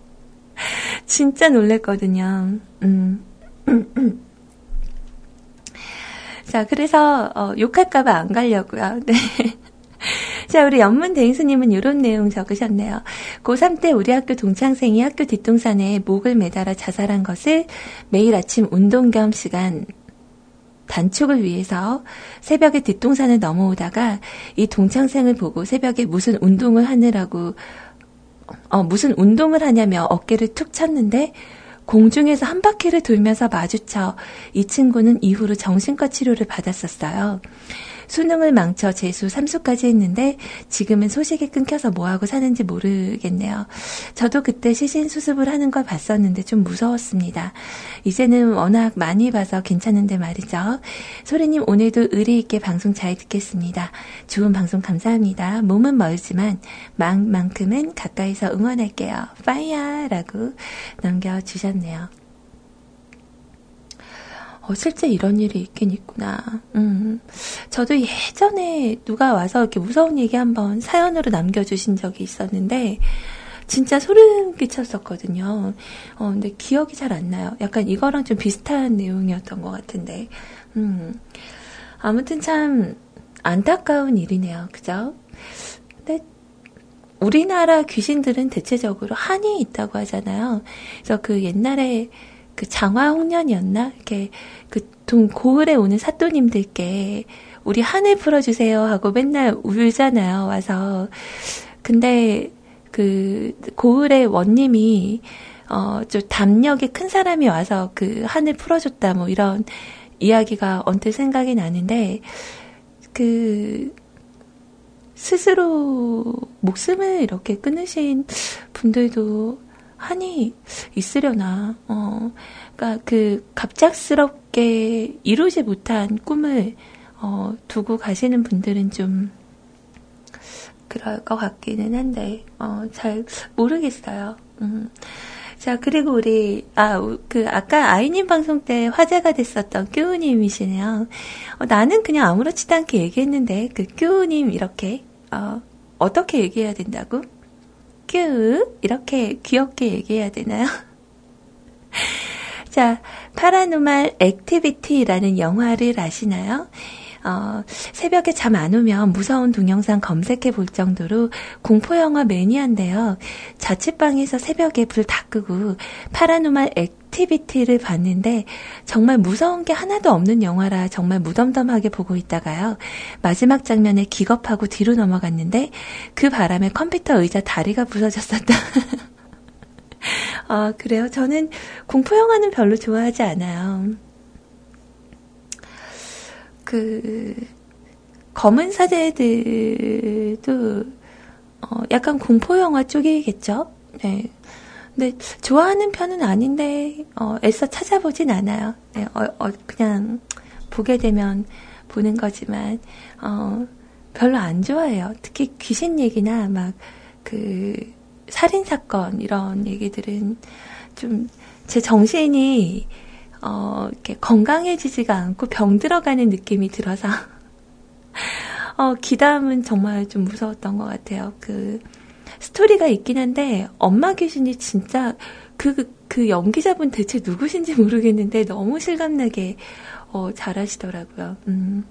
[laughs] 진짜 놀랬거든요. 음. [clears throat] 자, 그래서 어, 욕할까봐 안 가려고요. [laughs] 네. 자, 우리 연문 대행수님은 이런 내용 적으셨네요. 고3 때 우리 학교 동창생이 학교 뒷동산에 목을 매달아 자살한 것을 매일 아침 운동 겸 시간 단축을 위해서 새벽에 뒷동산을 넘어오다가 이 동창생을 보고 새벽에 무슨 운동을 하느라고 어, 무슨 운동을 하냐며 어깨를 툭 쳤는데 공중에서 한 바퀴를 돌면서 마주쳐 이 친구는 이후로 정신과 치료를 받았었어요. 수능을 망쳐 재수 3수까지 했는데 지금은 소식이 끊겨서 뭐하고 사는지 모르겠네요. 저도 그때 시신 수습을 하는 걸 봤었는데 좀 무서웠습니다. 이제는 워낙 많이 봐서 괜찮은데 말이죠. 소리님 오늘도 의리 있게 방송 잘 듣겠습니다. 좋은 방송 감사합니다. 몸은 멀지만 마음만큼은 가까이서 응원할게요. 파이야 라고 남겨주셨네요. 어, 실제 이런 일이 있긴 있구나. 음. 저도 예전에 누가 와서 이렇게 무서운 얘기 한번 사연으로 남겨주신 적이 있었는데, 진짜 소름 끼쳤었거든요. 어, 근데 기억이 잘 안 나요. 약간 이거랑 좀 비슷한 내용이었던 것 같은데. 음. 아무튼 참 안타까운 일이네요. 그죠? 근데 우리나라 귀신들은 대체적으로 한이 있다고 하잖아요. 그래서 그 옛날에 그 장화홍련이었나? 이렇게 그 동, 고을에 오는 사또님들께 우리 한을 풀어주세요 하고 맨날 울잖아요, 와서. 근데 그 고을의 원님이 어, 좀 담력이 큰 사람이 와서 그 한을 풀어줬다, 뭐 이런 이야기가 언뜻 생각이 나는데, 그, 스스로 목숨을 이렇게 끊으신 분들도 한이 있으려나. 어, 그러니까 그 갑작스럽게 이루지 못한 꿈을 어, 두고 가시는 분들은 좀 그럴 것 같기는 한데 어, 잘 모르겠어요. 음. 자, 그리고 우리, 아, 그, 아까 아이님 방송 때 화제가 됐었던 큐우님이시네요. 어, 나는 그냥 아무렇지도 않게 얘기했는데, 그 큐우님 이렇게, 어, 어떻게 얘기해야 된다고? 큐 이렇게 귀엽게 얘기해야 되나요? [laughs] 자, Paranormal Activity라는 영화를 아시나요? 어, 새벽에 잠 안 오면 무서운 동영상 검색해 볼 정도로 공포영화 매니아인데요. 자취방에서 새벽에 불 다 끄고 Paranormal Activity를 봤는데 정말 무서운 게 하나도 없는 영화라 정말 무덤덤하게 보고 있다가요. 마지막 장면에 기겁하고 뒤로 넘어갔는데 그 바람에 컴퓨터 의자 다리가 부서졌었다. [laughs] 아, 그래요? 저는 공포 영화는 별로 좋아하지 않아요. 그, 검은 사제들도, 어, 약간 공포 영화 쪽이겠죠? 네. 근데 좋아하는 편은 아닌데, 어, 애써 찾아보진 않아요. 네, 어, 어, 그냥 보게 되면 보는 거지만, 어, 별로 안 좋아해요. 특히 귀신 얘기나 막, 그, 살인 사건, 이런 얘기들은 좀, 제 정신이, 어, 이렇게 건강해지지가 않고 병 들어가는 느낌이 들어서, [laughs] 어, 기담은 정말 좀 무서웠던 것 같아요. 그, 스토리가 있긴 한데, 엄마 귀신이 진짜, 그, 그 연기자분 대체 누구신지 모르겠는데, 너무 실감나게, 어, 잘하시더라고요. 음.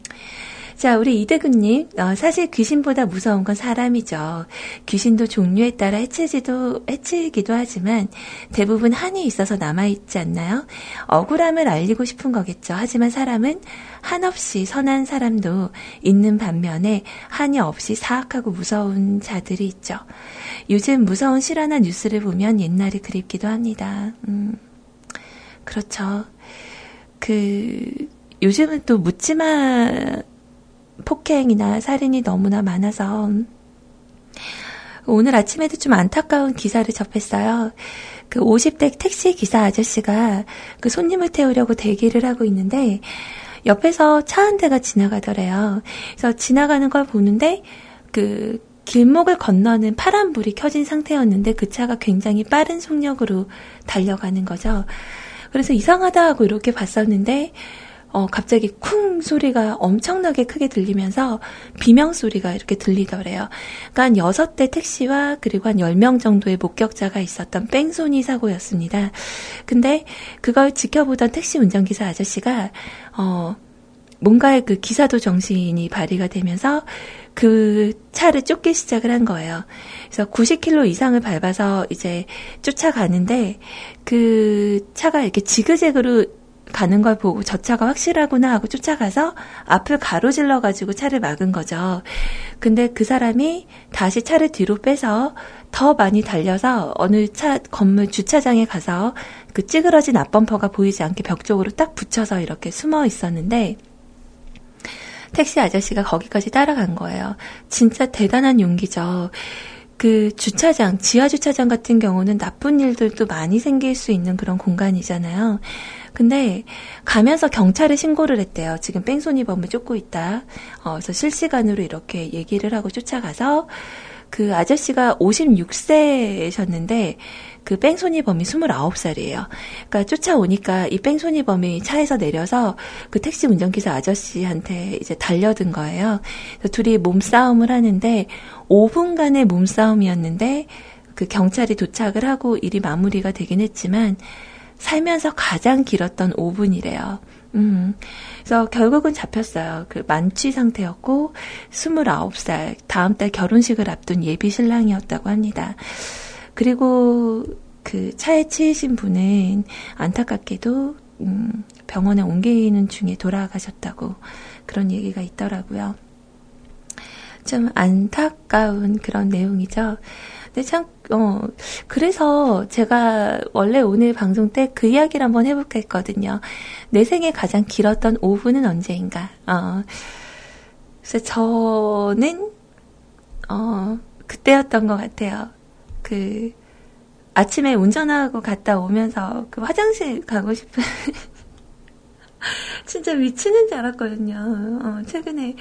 자, 우리 이대근님, 어, 사실 귀신보다 무서운 건 사람이죠. 귀신도 종류에 따라 해치지도, 해치기도 하지만 대부분 한이 있어서 남아있지 않나요? 억울함을 알리고 싶은 거겠죠. 하지만 사람은 한없이 선한 사람도 있는 반면에 한이 없이 사악하고 무서운 자들이 있죠. 요즘 무서운 실화나 뉴스를 보면 옛날이 그립기도 합니다. 음, 그렇죠. 그, 요즘은 또 묻지마 폭행이나 살인이 너무나 많아서 오늘 아침에도 좀 안타까운 기사를 접했어요. 그 50대 택시 기사 아저씨가 그 손님을 태우려고 대기를 하고 있는데 옆에서 차 한 대가 지나가더래요. 그래서 지나가는 걸 보는데 그 길목을 건너는 파란 불이 켜진 상태였는데 그 차가 굉장히 빠른 속력으로 달려가는 거죠. 그래서 이상하다 하고 이렇게 봤었는데 어, 갑자기 쿵 소리가 엄청나게 크게 들리면서 비명 소리가 이렇게 들리더래요. 그러니까 한 6대 택시와 그리고 한 10명 정도의 목격자가 있었던 뺑소니 사고였습니다. 근데 그걸 지켜보던 택시 운전기사 아저씨가, 어, 뭔가의 그 기사도 정신이 발휘가 되면서 그 차를 쫓기 시작을 한 거예요. 그래서 90km 이상을 밟아서 이제 쫓아가는데 그 차가 이렇게 지그재그로 가는 걸 보고 저 차가 확실하구나 하고 쫓아가서 앞을 가로질러 가지고 차를 막은 거죠. 근데 그 사람이 다시 차를 뒤로 빼서 더 많이 달려서 어느 차 건물 주차장에 가서 그 찌그러진 앞범퍼가 보이지 않게 벽 쪽으로 딱 붙여서 이렇게 숨어 있었는데 택시 아저씨가 거기까지 따라간 거예요. 진짜 대단한 용기죠. 그 주차장, 지하 주차장 같은 경우는 나쁜 일들도 많이 생길 수 있는 그런 공간이잖아요. 근데 가면서 경찰에 신고를 했대요. 지금 뺑소니범을 쫓고 있다. 어, 그래서 실시간으로 이렇게 얘기를 하고 쫓아가서 그 아저씨가 56세셨는데 그 뺑소니 범이 29살이에요. 그러니까 쫓아오니까 이 뺑소니 범이 차에서 내려서 그 택시 운전기사 아저씨한테 이제 달려든 거예요. 그래서 둘이 몸싸움을 하는데 5분간의 몸싸움이었는데 그 경찰이 도착을 하고 일이 마무리가 되긴 했지만 살면서 가장 길었던 5분이래요. 음. 그래서 결국은 잡혔어요. 그 만취 상태였고 29살 다음 달 결혼식을 앞둔 예비 신랑이었다고 합니다. 그리고 그 차에 치이신 분은 안타깝게도 음, 병원에 옮기는 중에 돌아가셨다고 그런 얘기가 있더라고요. 좀 안타까운 그런 내용이죠. 근데 참, 어, 그래서 제가 원래 오늘 방송 때 그 이야기를 한번 해볼까 했거든요. 내 생에 가장 길었던 5분은 언제인가. 어, 그래서 저는, 어, 그때였던 것 같아요. 그, 아침에 운전하고 갔다 오면서 그 화장실 가고 싶은, [laughs] 진짜 미치는 줄 알았거든요. 어, 최근에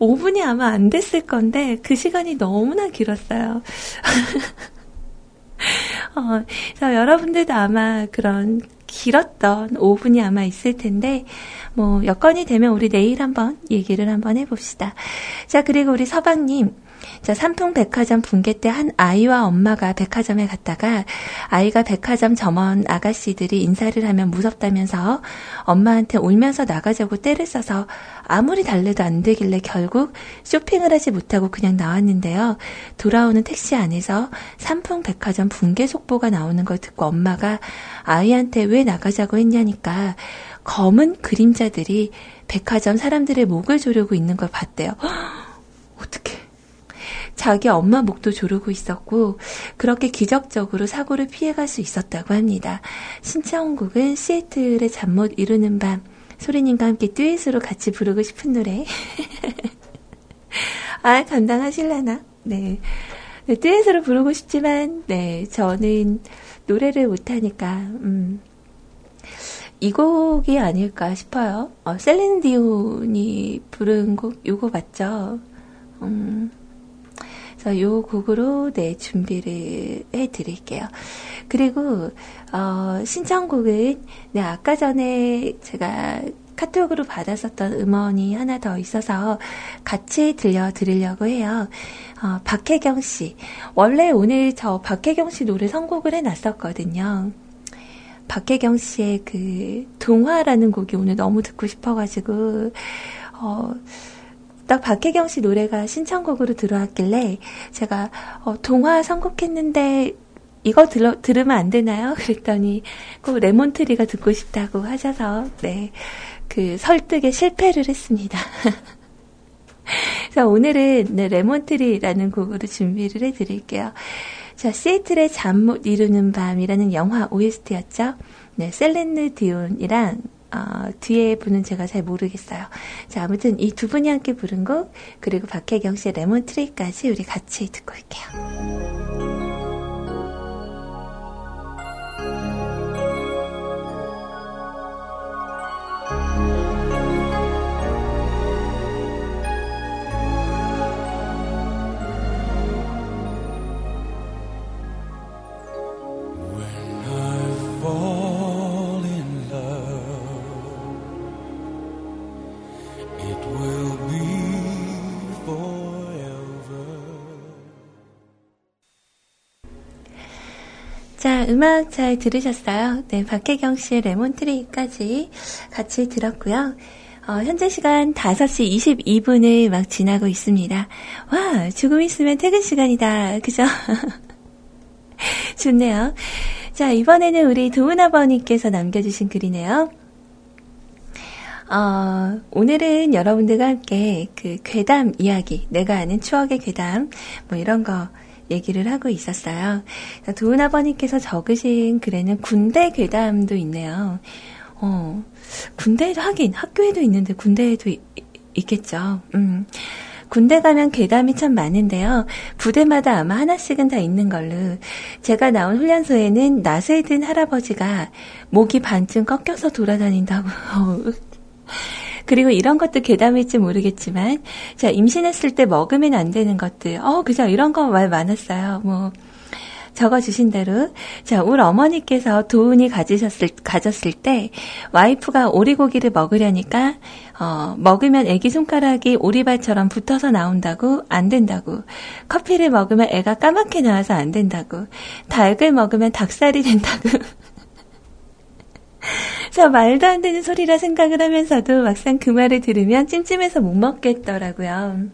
5분이 아마 안 됐을 건데 그 시간이 너무나 길었어요. [laughs] 어, 그래서 여러분들도 아마 그런 길었던 5분이 아마 있을 텐데, 뭐, 여건이 되면 우리 내일 한번 얘기를 한번 해봅시다. 자, 그리고 우리 서방님, 자, 삼풍 백화점 붕괴 때 한 아이와 엄마가 백화점에 갔다가 아이가 백화점 점원 아가씨들이 인사를 하면 무섭다면서 엄마한테 울면서 나가자고 때를 써서 아무리 달래도 안 되길래 결국 쇼핑을 하지 못하고 그냥 나왔는데요. 돌아오는 택시 안에서 삼풍 백화점 붕괴 속보가 나오는 걸 듣고 엄마가 아이한테 왜 나가자고 했냐니까 검은 그림자들이 백화점 사람들의 목을 조르고 있는 걸 봤대요. [gasps] 어떻게? 자기 엄마 목도 조르고 있었고 그렇게 기적적으로 사고를 피해갈 수 있었다고 합니다. 신청곡은 시애틀의 잠 못 이루는 밤 소리님과 함께 듀엣으로 같이 부르고 싶은 노래. [laughs] 아 감당하실라나? 네. 네, 듀엣으로 부르고 싶지만 네 저는 노래를 못하니까 음. 이 곡이 아닐까 싶어요. 어, 셀린 디온이 부른 곡, 요거 맞죠? 음, 그래서 요 곡으로 네 준비를 해드릴게요. 그리고 어, 신청곡은 네 아까 전에 제가 카톡으로 받았었던 음원이 하나 더 있어서 같이 들려드리려고 해요. 어, 박혜경 씨. 원래 오늘 저 박혜경 씨 노래 선곡을 해놨었거든요. 박혜경 씨의 그 동화라는 곡이 오늘 너무 듣고 싶어가지고 어, 딱 박혜경 씨 노래가 신청곡으로 들어왔길래 제가 어, 동화 선곡했는데 이거 들어, 들으면 안 되나요? [laughs] 그랬더니 꼭 Lemon Tree가 듣고 싶다고 하셔서 네. 그 설득에 실패를 했습니다. [laughs] 그래서 오늘은 네, Lemon Tree라는 곡으로 준비를 해드릴게요. 자, 시애틀의 잠 못 이루는 밤이라는 영화 OST였죠. 네, 셀렌느 디온이랑 어, 뒤에 분은 제가 잘 모르겠어요. 자, 아무튼 이 두 분이 함께 부른 곡, 그리고 박혜경 씨의 레몬트리까지 우리 같이 듣고 올게요. 자, 음악 잘 들으셨어요? 네, 박혜경 씨의 레몬트리까지 같이 들었고요. 어, 현재 시간 5시 22분을 막 지나고 있습니다. 와, 조금 있으면 퇴근 시간이다. 그죠? [laughs] 좋네요. 자, 이번에는 우리 도은아버님께서 남겨주신 글이네요. 어, 오늘은 여러분들과 함께 그 괴담 이야기, 내가 아는 추억의 괴담, 뭐 이런 거 얘기를 하고 있었어요. 도은아버님께서 적으신 글에는 군대 괴담도 있네요. 어, 군대에도 하긴, 학교에도 있는데 군대에도 이- 있겠죠. 음. 군대 가면 괴담이 참 많은데요. 부대마다 아마 하나씩은 다 있는 걸로. 제가 나온 훈련소에는 낯을 든 할아버지가 목이 반쯤 꺾여서 돌아다닌다고. [laughs] 그리고 이런 것도 괴담일지 모르겠지만, 자, 임신했을 때 먹으면 안 되는 것들. 어, 그죠. 이런 거 말 많았어요. 뭐, 적어주신 대로. 자, 우리 어머니께서 도운이 가지셨을, 가졌을 때, 와이프가 오리고기를 먹으려니까, 어, 먹으면 애기 손가락이 오리발처럼 붙어서 나온다고, 안 된다고. 커피를 먹으면 애가 까맣게 나와서 안 된다고. 닭을 먹으면 닭살이 된다고. [laughs] [laughs] 저 말도 안 되는 소리라 생각을 하면서도 막상 그 말을 들으면 찜찜해서 못 먹겠더라고요.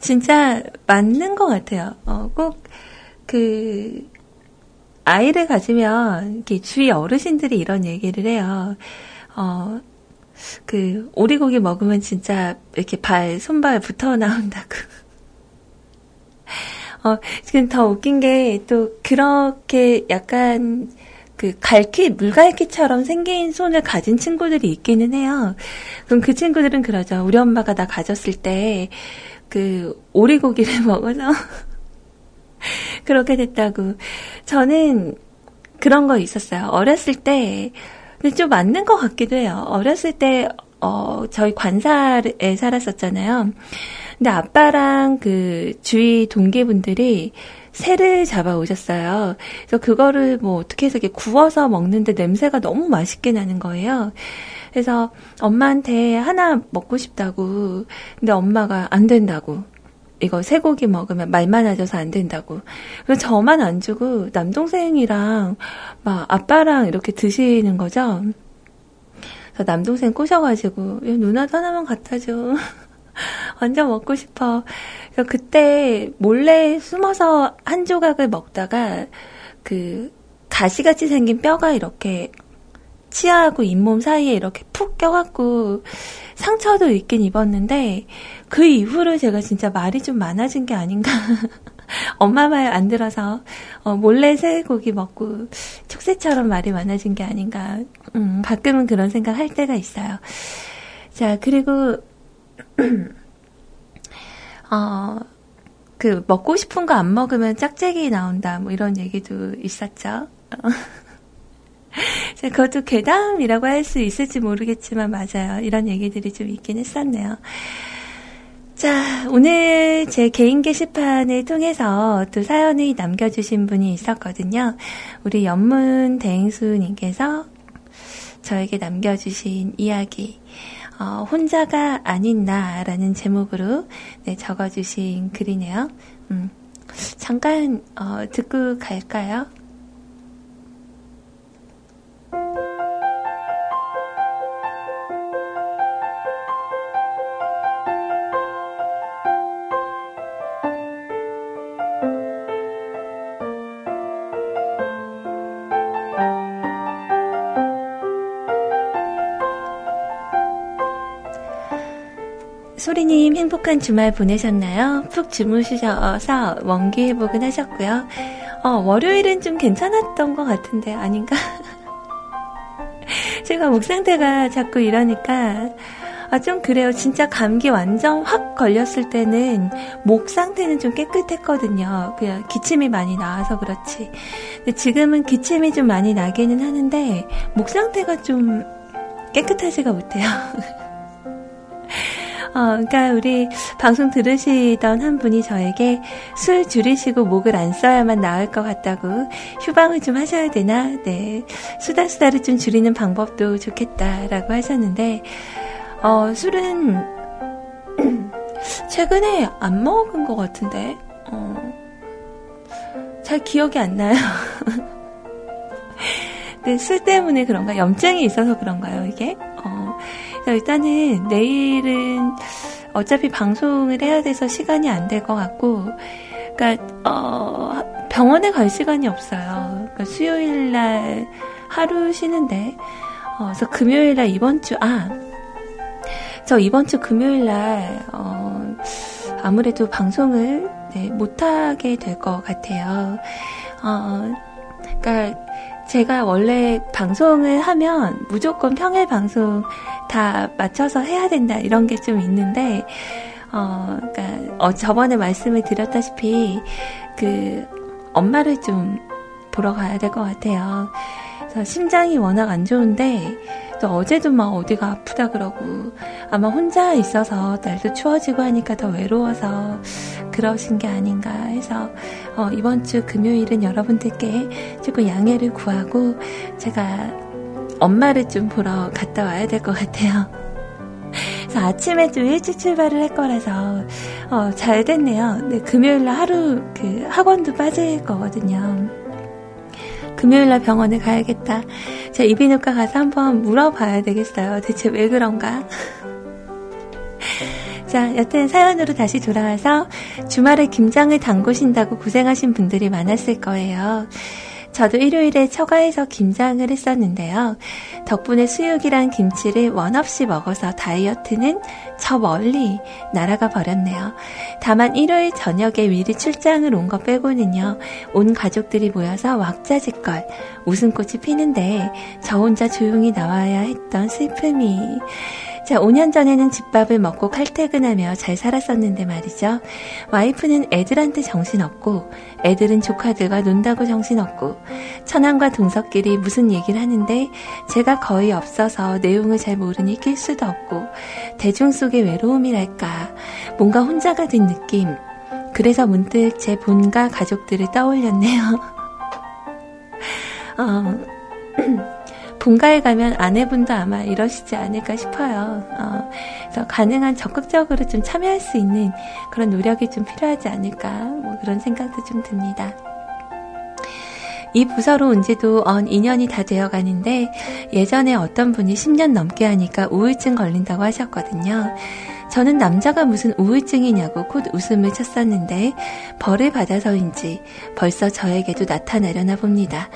진짜 맞는 것 같아요. 어, 꼭, 그, 아이를 가지면, 주위 어르신들이 이런 얘기를 해요. 어, 그, 오리고기 먹으면 진짜 이렇게 발, 손발 붙어 나온다고. [laughs] 어, 지금 더 웃긴 게, 또, 그렇게 약간, 그, 갈퀴, 물갈퀴처럼 생긴 손을 가진 친구들이 있기는 해요. 그럼 그 친구들은 그러죠. 우리 엄마가 나 가졌을 때, 그, 오리고기를 [laughs] 먹어서, [laughs] 그렇게 됐다고. 저는 그런 거 있었어요. 어렸을 때, 근데 좀 맞는 것 같기도 해요. 어렸을 때, 어, 저희 관사에 살았었잖아요. 근데 아빠랑 그 주위 동기분들이 새를 잡아 오셨어요. 그래서 그거를 뭐 어떻게 해서 이렇게 구워서 먹는데 냄새가 너무 맛있게 나는 거예요. 그래서 엄마한테 하나 먹고 싶다고. 근데 엄마가 안 된다고. 이거 쇠고기 먹으면 말 많아져서 안 된다고. 그래서 저만 안 주고 남동생이랑 막 아빠랑 이렇게 드시는 거죠. 남동생 꼬셔가지고 야, 누나도 하나만 갖다 줘. [laughs] 완전 먹고 싶어. 그래서 그때 몰래 숨어서 한 조각을 먹다가 그 가시같이 생긴 뼈가 이렇게 치아하고 잇몸 사이에 이렇게 푹 껴갖고 상처도 있긴 입었는데 그 이후로 제가 진짜 말이 좀 많아진 게 아닌가. [laughs] 엄마 말 안 들어서 어, 몰래 새고기 먹고 촉새처럼 말이 많아진 게 아닌가. 음, 가끔은 그런 생각 할 때가 있어요. 자, 그리고 [clears throat] 어, 그 먹고 싶은 거 안 먹으면 짝짝이 나온다. 뭐 이런 얘기도 있었죠. [laughs] 자, 그것도 괴담이라고 할 수 있을지 모르겠지만 맞아요. 이런 얘기들이 좀 있긴 했었네요. 자, 오늘 제 개인 게시판을 통해서 또 사연을 남겨주신 분이 있었거든요. 우리 연문 대행수님께서 저에게 남겨주신 이야기, 어, 혼자가 아닌 나라는 제목으로 네, 적어주신 글이네요. 음, 잠깐 어, 듣고 갈까요? 소리님 행복한 주말 보내셨나요? 푹 주무셔서 원기 회복은 하셨고요. 어, 월요일은 좀 괜찮았던 것 같은데 아닌가? [laughs] 제가 목 상태가 자꾸 이러니까 아, 좀 그래요. 진짜 감기 완전 확 걸렸을 때는 목 상태는 좀 깨끗했거든요. 그냥 기침이 많이 나와서 그렇지. 근데 지금은 기침이 좀 많이 나기는 하는데 목 상태가 좀 깨끗하지가 못해요. [laughs] 어, 그러니까 우리 방송 들으시던 한 분이 저에게 술 줄이시고 목을 안 써야만 나을 것 같다고 휴방을 좀 하셔야 되나? 네. 수다수다를 좀 줄이는 방법도 좋겠다라고 하셨는데, 어, 술은 [clears throat] 최근에 안 먹은 것 같은데, 어, 잘 기억이 안 나요. [laughs] 네, 술 때문에 그런가? 염증이 있어서 그런가요, 이게? 어, 일단은 내일은 어차피 방송을 해야 돼서 시간이 안 될 것 같고, 그러니까 어, 병원에 갈 시간이 없어요. 그러니까 수요일 날 하루 쉬는데, 어, 그래서 금요일 날 이번 주 아, 저 이번 주 금요일 날 어, 아무래도 방송을 네, 못 하게 될 것 같아요. 어, 그러니까 제가 원래 방송을 하면 무조건 평일 방송 다 맞춰서 해야 된다 이런 게 좀 있는데 어, 그러니까 어, 저번에 말씀을 드렸다시피 그 엄마를 좀 보러 가야 될 것 같아요. 그래서 심장이 워낙 안 좋은데 또 어제도 막 어디가 아프다 그러고 아마 혼자 있어서 날도 추워지고 하니까 더 외로워서 그러신 게 아닌가 해서 어, 이번 주 금요일은 여러분들께 조금 양해를 구하고 제가 엄마를 좀 보러 갔다 와야 될 것 같아요. 그래서 아침에 좀 일찍 출발을 할 거라서 어, 잘 됐네요. 네, 금요일 날 하루 그 학원도 빠질 거거든요. 금요일 날 병원에 가야겠다. 제가 이비인후과 가서 한번 물어봐야 되겠어요. 대체 왜 그런가? 자, 여튼 사연으로 다시 돌아와서 주말에 김장을 담그신다고 고생하신 분들이 많았을 거예요. 저도 일요일에 처가에서 김장을 했었는데요. 덕분에 수육이랑 김치를 원 없이 먹어서 다이어트는 저 멀리 날아가 버렸네요. 다만 일요일 저녁에 미리 출장을 온 거 빼고는요. 온 가족들이 모여서 왁자지껄 웃음꽃이 피는데 저 혼자 조용히 나와야 했던 슬픔이 자, 5년 전에는 집밥을 먹고 칼퇴근하며 잘 살았었는데 말이죠. 와이프는 애들한테 정신없고, 애들은 조카들과 논다고 정신없고, 천안과 동석끼리 무슨 얘기를 하는데, 제가 거의 없어서 내용을 잘 모르니 낄 수도 없고, 대중 속의 외로움이랄까, 뭔가 혼자가 된 느낌. 그래서 문득 제 본가 가족들을 떠올렸네요. [laughs] 어, [clears throat] 본가에 가면 아내분도 아마 이러시지 않을까 싶어요. 어, 그래서 가능한 적극적으로 좀 참여할 수 있는 그런 노력이 좀 필요하지 않을까 뭐 그런 생각도 좀 듭니다. 이 부서로 온 지도 언 2년이 다 되어 가는데 예전에 어떤 분이 10년 넘게 하니까 우울증 걸린다고 하셨거든요. 저는 남자가 무슨 우울증이냐고 곧 웃음을 쳤었는데 벌을 받아서인지 벌써 저에게도 나타나려나 봅니다.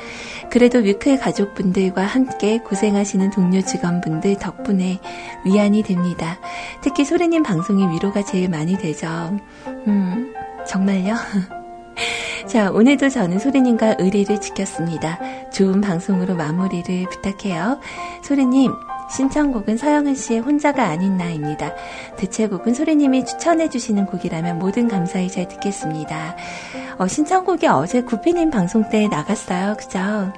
그래도 뮤크의 가족분들과 함께 고생하시는 동료 직원분들 덕분에 위안이 됩니다. 특히 소리님 방송이 위로가 제일 많이 되죠. 음, 정말요? [laughs] 자, 오늘도 저는 소리님과 의리를 지켰습니다. 좋은 방송으로 마무리를 부탁해요. 소리님, 신청곡은 서영은 씨의 혼자가 아닌 나입니다. 대체곡은 소리님이 추천해주시는 곡이라면 모든 감사히 잘 듣겠습니다. 어, 신청곡이 어제 구피님 방송 때 나갔어요. 그죠?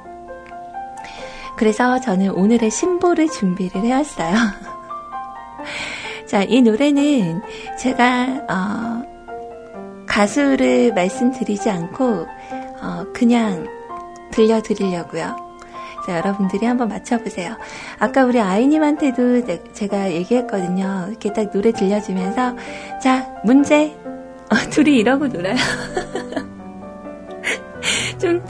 그래서 저는 오늘의 신보를 준비를 해왔어요. [laughs] 자, 이 노래는 제가, 어, 가수를 말씀드리지 않고, 어, 그냥 들려드리려고요. 자, 여러분들이 한번 맞춰보세요. 아까 우리 아이님한테도 네, 제가 얘기했거든요. 이렇게 딱 노래 들려주면서, 자, 문제. 어, [laughs] 둘이 이러고 놀아요. [laughs] 좀,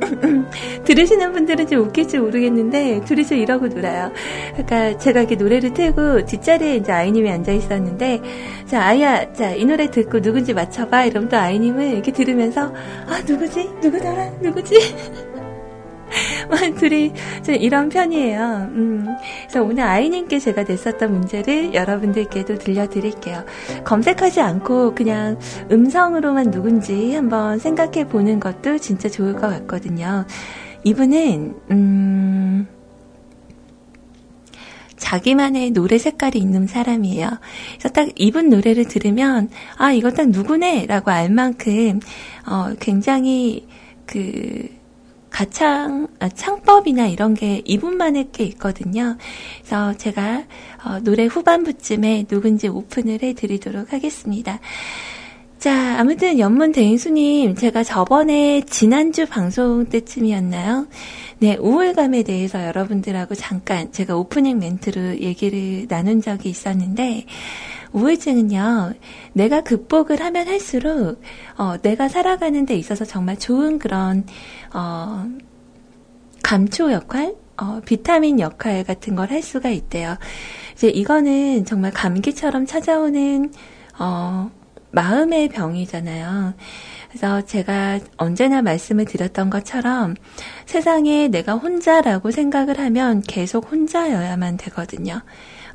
[clears throat] 들으시는 분들은 좀 웃길지 모르겠는데, 둘이서 이러고 놀아요. 그러니까 제가 이렇게 노래를 틀고 뒷자리에 이제 아이님이 앉아 있었는데, 자, 아이야, 자, 이 노래 듣고 누군지 맞춰봐. 이러면 또 아이님은 이렇게 들으면서, 아, 누구지? 누구더라? 누구지? [laughs] 둘이 좀 이런 편이에요. 음, 그래서 오늘 아이님께 제가 냈었던 문제를 여러분들께도 들려드릴게요. 검색하지 않고 그냥 음성으로만 누군지 한번 생각해 보는 것도 진짜 좋을 것 같거든요. 이분은, 음, 자기만의 노래 색깔이 있는 사람이에요. 그래서 딱 이분 노래를 들으면, 아, 이거 딱 누구네? 라고 알 만큼, 어, 굉장히, 그, 가창, 아, 창법이나 이런 게 이분만의 게 있거든요. 그래서 제가 어, 노래 후반부쯤에 누군지 오픈을 해드리도록 하겠습니다. 자, 아무튼 연문 대인수님, 제가 저번에 지난주 방송 때쯤이었나요? 네, 우울감에 대해서 여러분들하고 잠깐 제가 오프닝 멘트로 얘기를 나눈 적이 있었는데, 우울증은요, 내가 극복을 하면 할수록, 어, 내가 살아가는 데 있어서 정말 좋은 그런, 어, 감초 역할? 어, 비타민 역할 같은 걸 할 수가 있대요. 이제 이거는 정말 감기처럼 찾아오는, 어, 마음의 병이잖아요. 그래서 제가 언제나 말씀을 드렸던 것처럼 세상에 내가 혼자라고 생각을 하면 계속 혼자여야만 되거든요.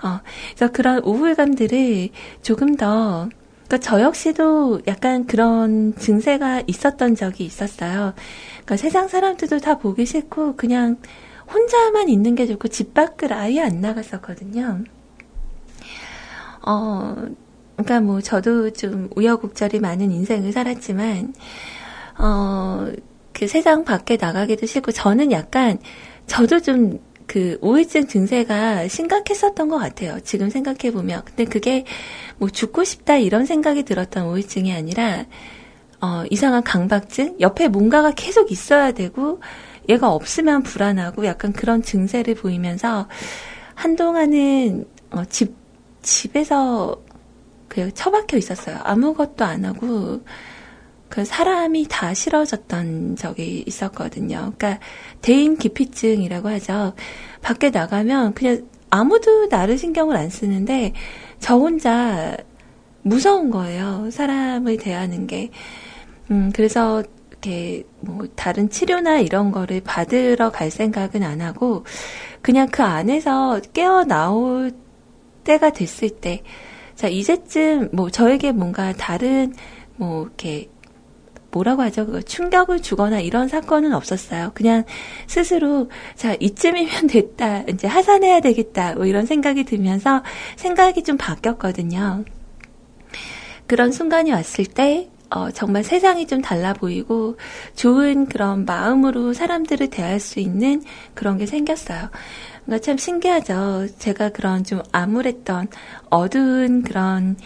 어, 그래서 그런 우울감들을 조금 더, 그러니까 저 역시도 약간 그런 증세가 있었던 적이 있었어요. 그러니까 세상 사람들도 다 보기 싫고 그냥 혼자만 있는 게 좋고 집 밖을 아예 안 나갔었거든요. 어, 그러니까 뭐 저도 좀 우여곡절이 많은 인생을 살았지만, 어, 그 세상 밖에 나가기도 싫고 저는 약간 저도 좀 그 우울증 증세가 심각했었던 것 같아요. 지금 생각해 보면. 근데 그게 뭐 죽고 싶다 이런 생각이 들었던 우울증이 아니라 어, 이상한 강박증? 옆에 뭔가가 계속 있어야 되고, 얘가 없으면 불안하고 약간 그런 증세를 보이면서, 한동안은, 어, 집, 집에서 그 처박혀 있었어요. 아무것도 안 하고, 그 사람이 다 싫어졌던 적이 있었거든요. 그러니까 대인 기피증이라고 하죠. 밖에 나가면 그냥 아무도 나를 신경을 안 쓰는데 저 혼자 무서운 거예요. 사람을 대하는 게. 음, 그래서 이렇게 뭐 다른 치료나 이런 거를 받으러 갈 생각은 안 하고 그냥 그 안에서 깨어 나올 때가 됐을 때 자, 이제쯤 뭐 저에게 뭔가 다른 뭐 이렇게 뭐라고 하죠? 그 충격을 주거나 이런 사건은 없었어요. 그냥 스스로 자 이쯤이면 [laughs] 됐다. 이제 하산해야 되겠다. 뭐 이런 생각이 들면서 생각이 좀 바뀌었거든요. 그런 순간이 왔을 때 어, 정말 세상이 좀 달라 보이고 좋은 그런 마음으로 사람들을 대할 수 있는 그런 게 생겼어요. 그러니까 참 신기하죠. 제가 그런 좀 암울했던 어두운 그런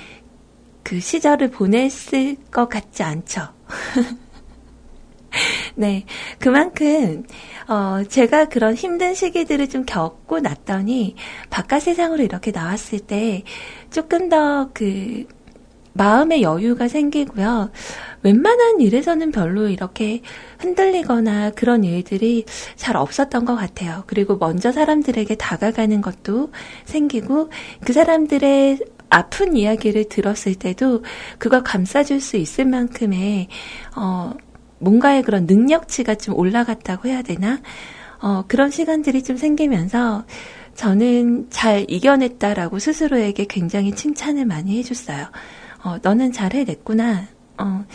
그 시절을 보냈을 것 같지 않죠. [laughs] 네. 그만큼, 어, 제가 그런 힘든 시기들을 좀 겪고 났더니, 바깥 세상으로 이렇게 나왔을 때, 조금 더 그, 마음의 여유가 생기고요. 웬만한 일에서는 별로 이렇게 흔들리거나 그런 일들이 잘 없었던 것 같아요. 그리고 먼저 사람들에게 다가가는 것도 생기고 그 사람들의 아픈 이야기를 들었을 때도 그걸 감싸줄 수 있을 만큼의 어 뭔가의 그런 능력치가 좀 올라갔다고 해야 되나? 어 그런 시간들이 좀 생기면서 저는 잘 이겨냈다라고 스스로에게 굉장히 칭찬을 많이 해줬어요. 어, 너는 잘 해냈구나. 어,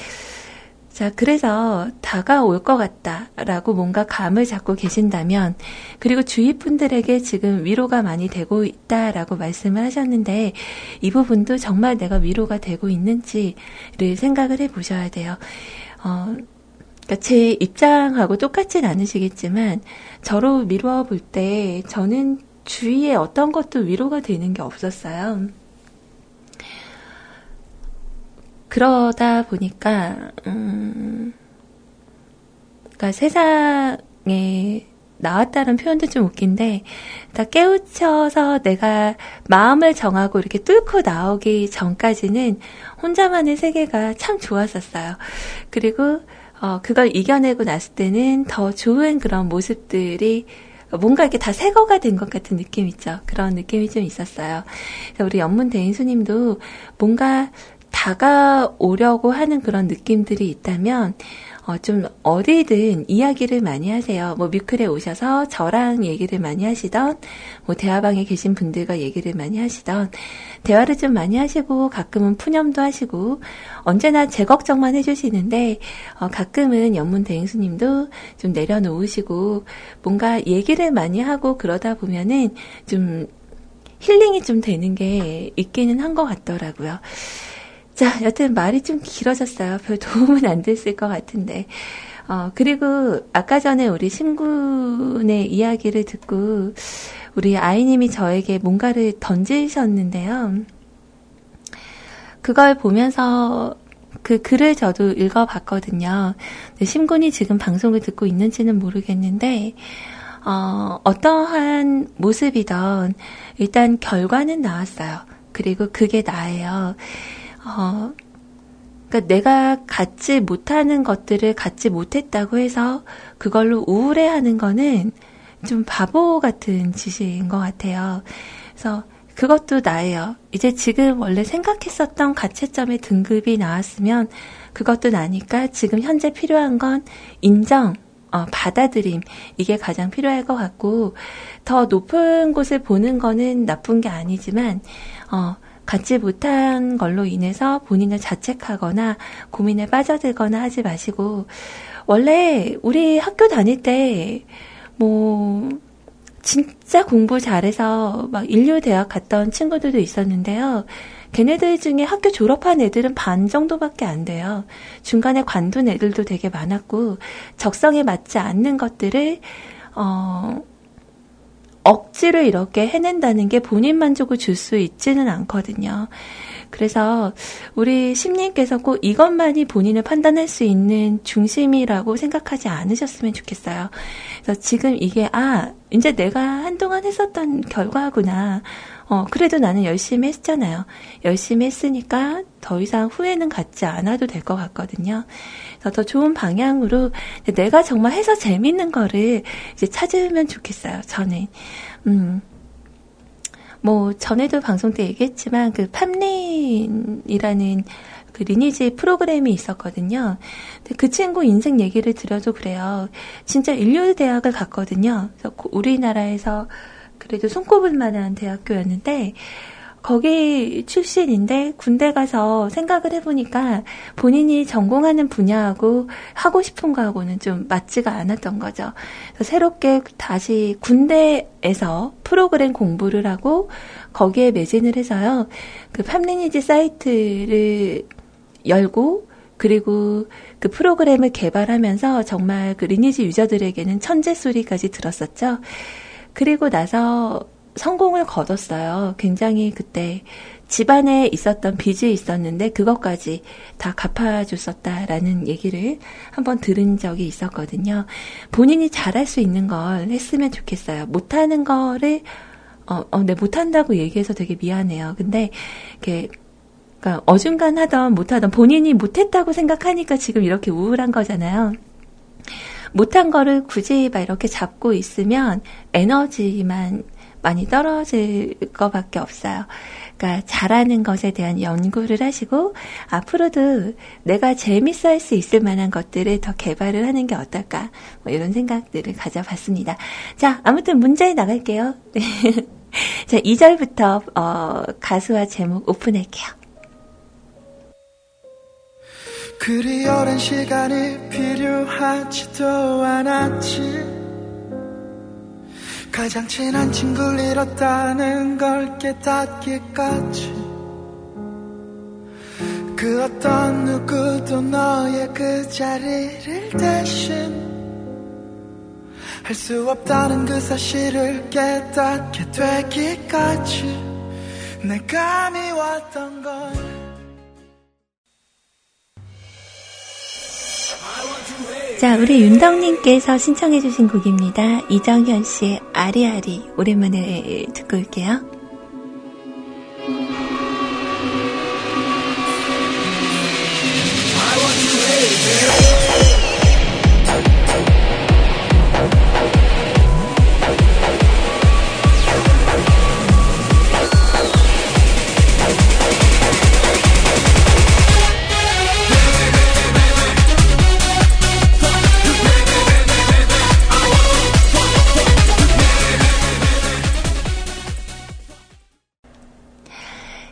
자, 그래서 다가올 것 같다라고 뭔가 감을 잡고 계신다면, 그리고 주위 분들에게 지금 위로가 많이 되고 있다라고 말씀을 하셨는데, 이 부분도 정말 내가 위로가 되고 있는지를 생각을 해 보셔야 돼요. 어, 그러니까 제 입장하고 똑같진 않으시겠지만, 저로 미루어 볼 때, 저는 주위에 어떤 것도 위로가 되는 게 없었어요. 그러다 보니까, 음, 그러니까 세상에 나왔다는 표현도 좀 웃긴데, 다 깨우쳐서 내가 마음을 정하고 이렇게 뚫고 나오기 전까지는 혼자만의 세계가 참 좋았었어요. 그리고, 어, 그걸 이겨내고 났을 때는 더 좋은 그런 모습들이 뭔가 이렇게 다 새거가 된 것 같은 느낌 있죠. 그런 느낌이 좀 있었어요. 우리 연문 대인수님도 뭔가 다가오려고 하는 그런 느낌들이 있다면 어, 좀 어디든 이야기를 많이 하세요. 뭐 뮤클에 오셔서 저랑 얘기를 많이 하시던, 뭐 대화방에 계신 분들과 얘기를 많이 하시던, 대화를 좀 많이 하시고 가끔은 푸념도 하시고 언제나 제 걱정만 해주시는데 어, 가끔은 연문 대행수님도 좀 내려놓으시고 뭔가 얘기를 많이 하고 그러다 보면은 좀 힐링이 좀 되는 게 있기는 한 것 같더라고요. 자, 여튼 말이 좀 길어졌어요. 별 도움은 안 됐을 것 같은데. 어, 그리고 아까 전에 우리 신군의 이야기를 듣고 우리 아이님이 저에게 뭔가를 던지셨는데요. 그걸 보면서 그 글을 저도 읽어봤거든요. 신군이 지금 방송을 듣고 있는지는 모르겠는데, 어, 어떠한 모습이던 일단 결과는 나왔어요. 그리고 그게 나예요. 어, 그러니까 내가 갖지 못하는 것들을 갖지 못했다고 해서 그걸로 우울해하는 거는 좀 바보 같은 짓인 것 같아요. 그래서 그것도 나예요. 이제 지금 원래 생각했었던 가채점의 등급이 나왔으면 그것도 나니까 지금 현재 필요한 건 인정, 어, 받아들임 이게 가장 필요할 것 같고 더 높은 곳을 보는 거는 나쁜 게 아니지만 어, 갖지 못한 걸로 인해서 본인을 자책하거나 고민에 빠져들거나 하지 마시고 원래 우리 학교 다닐 때 뭐 진짜 공부 잘해서 막 인류 대학 갔던 친구들도 있었는데요. 걔네들 중에 학교 졸업한 애들은 반 정도밖에 안 돼요. 중간에 관둔 애들도 되게 많았고 적성에 맞지 않는 것들을 어 억지로 이렇게 해낸다는 게 본인 만족을 줄 수 있지는 않거든요. 그래서 우리 심님께서 꼭 이것만이 본인을 판단할 수 있는 중심이라고 생각하지 않으셨으면 좋겠어요. 그래서 지금 이게, 아, 이제 내가 한동안 했었던 결과구나. 어, 그래도 나는 열심히 했잖아요. 열심히 했으니까 더 이상 후회는 갖지 않아도 될 것 같거든요. 그래서 더 좋은 방향으로 내가 정말 해서 재밌는 거를 이제 찾으면 좋겠어요. 저는. 음. 뭐 전에도 방송 때 얘기했지만 그 팜린이라는 그 리니지 프로그램이 있었거든요. 근데 그 친구 인생 얘기를 들어도 그래요. 진짜 인류 대학을 갔거든요. 그래서 우리나라에서 그래도 손꼽을 만한 대학교였는데 거기 출신인데 군대 가서 생각을 해보니까 본인이 전공하는 분야하고 하고 싶은 거하고는 좀 맞지가 않았던 거죠. 새롭게 다시 군대에서 프로그램 공부를 하고 거기에 매진을 해서요. 그 팜리니지 사이트를 열고 그리고 그 프로그램을 개발하면서 정말 그 리니지 유저들에게는 천재 소리까지 들었었죠. 그리고 나서 성공을 거뒀어요. 굉장히 그때 집안에 있었던 빚이 있었는데 그것까지 다 갚아줬었다라는 얘기를 한번 들은 적이 있었거든요. 본인이 잘할 수 있는 걸 했으면 좋겠어요. 못하는 거를 어, 어, 네, 못한다고 얘기해서 되게 미안해요. 근데, 이렇게, 그러니까 어중간하던 못하던 본인이 못했다고 생각하니까 지금 이렇게 우울한 거잖아요. 못한 거를 굳이 막 이렇게 잡고 있으면 에너지만 많이 떨어질 것밖에 없어요. 그러니까 잘하는 것에 대한 연구를 하시고 앞으로도 내가 재밌어 할 수 있을 만한 것들을 더 개발을 하는 게 어떨까 뭐 이런 생각들을 가져봤습니다. 자, 아무튼 문제 나갈게요. [laughs] 자, 2절부터 어, 가수와 제목 오픈할게요. 그리 오랜 시간이 필요하지도 않았지 가장 친한 친구를 잃었다는 걸 깨닫기까지. 그 어떤 누구도 너의 그 자리를 대신 할 수 없다는 그 사실을 깨닫게 되기까지. 내가 미웠던 걸 자, 우리 윤덕님께서 신청해주신 곡입니다. 이정현 씨의 아리아리. 오랜만에 듣고 올게요.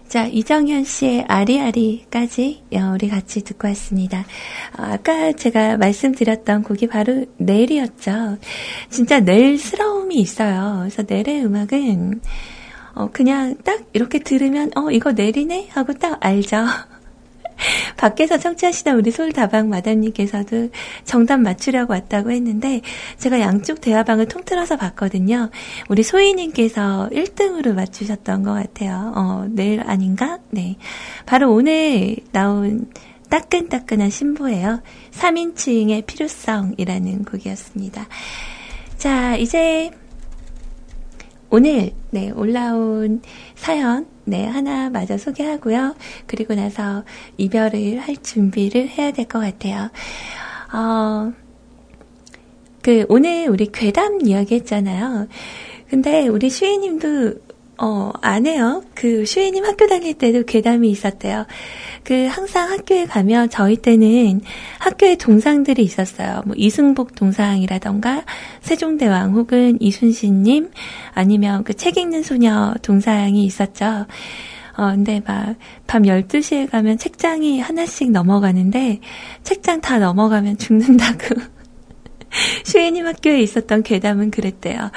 자, 이정현 씨의 아리아리까지 어, 우리 같이 듣고 왔습니다. 어, 아까 제가 말씀드렸던 곡이 바로 넬이었죠. 진짜 넬스러움이 있어요. 그래서 넬의 음악은 어, 그냥 딱 이렇게 들으면 어 이거 넬이네 하고 딱 알죠. [laughs] 밖에서 청취하시던 우리 솔다방 마담님께서도 정답 맞추려고 왔다고 했는데 제가 양쪽 대화방을 통틀어서 봤거든요. 우리 소희님께서 1등으로 맞추셨던 것 같아요. 어, 내일 아닌가? 네. 바로 오늘 나온 따끈따끈한 신보예요. 3인칭의 필요성이라는 곡이었습니다. 자, 이제 오늘 네, 올라온 사연 네, 하나 마저 소개하고요. 그리고 나서 이별을 할 준비를 해야 될 것 같아요. 어, 그, 오늘 우리 괴담 이야기 했잖아요. 근데 우리 슈이님도 어, 안 해요. 그, 슈이님 학교 다닐 때도 괴담이 있었대요. 그, 항상 학교에 가면 저희 때는 학교에 동상들이 있었어요. 뭐, 이승복 동상이라던가, 세종대왕 혹은 이순신님, 아니면 그 책 읽는 소녀 동상이 있었죠. 어, 근데 막, 밤 12시에 가면 책장이 하나씩 넘어가는데, 책장 다 넘어가면 죽는다고. [laughs] 슈이님 학교에 있었던 괴담은 그랬대요.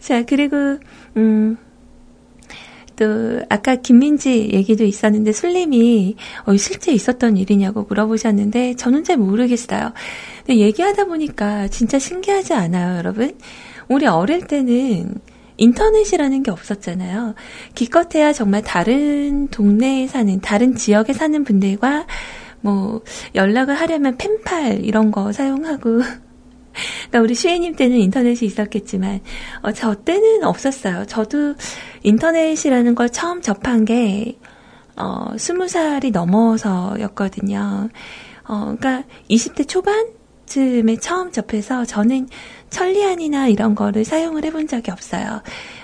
자, 그리고, 음, 또 아까 김민지 얘기도 있었는데 술님이 어, 실제 있었던 일이냐고 물어보셨는데 저는 잘 모르겠어요. 근데 얘기하다 보니까 진짜 신기하지 않아요, 여러분? 우리 어릴 때는 인터넷이라는 게 없었잖아요. 기껏해야 정말 다른 동네에 사는, 다른 지역에 사는 분들과 뭐 연락을 하려면 펜팔 이런 거 사용하고 그러니까 우리 슈이님 때는 인터넷이 있었겠지만 어, 저 때는 없었어요. 저도 인터넷이라는 걸 처음 접한 게 어, 20살이 넘어서였거든요. 어, 그러니까 20대 초반쯤에 처음 접해서 저는 천리안이나 이런 거를 사용을 해본 적이 없어요.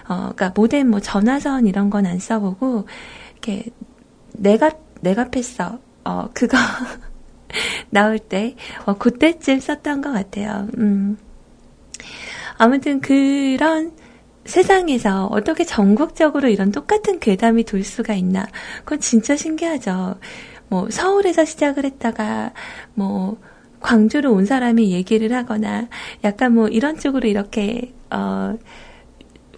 어, 그러니까 모뎀 뭐 전화선 이런 건 안 써보고 이렇게 내가 내가 팼어. 어, 그거 [laughs] [laughs] 나올 때, 어, 그때쯤 썼던 것 같아요. 음. 아무튼 그런 세상에서 어떻게 전국적으로 이런 똑같은 괴담이 돌 수가 있나. 그건 진짜 신기하죠. 뭐, 서울에서 시작을 했다가, 뭐, 광주로 온 사람이 얘기를 하거나, 약간 뭐, 이런 쪽으로 이렇게, 어,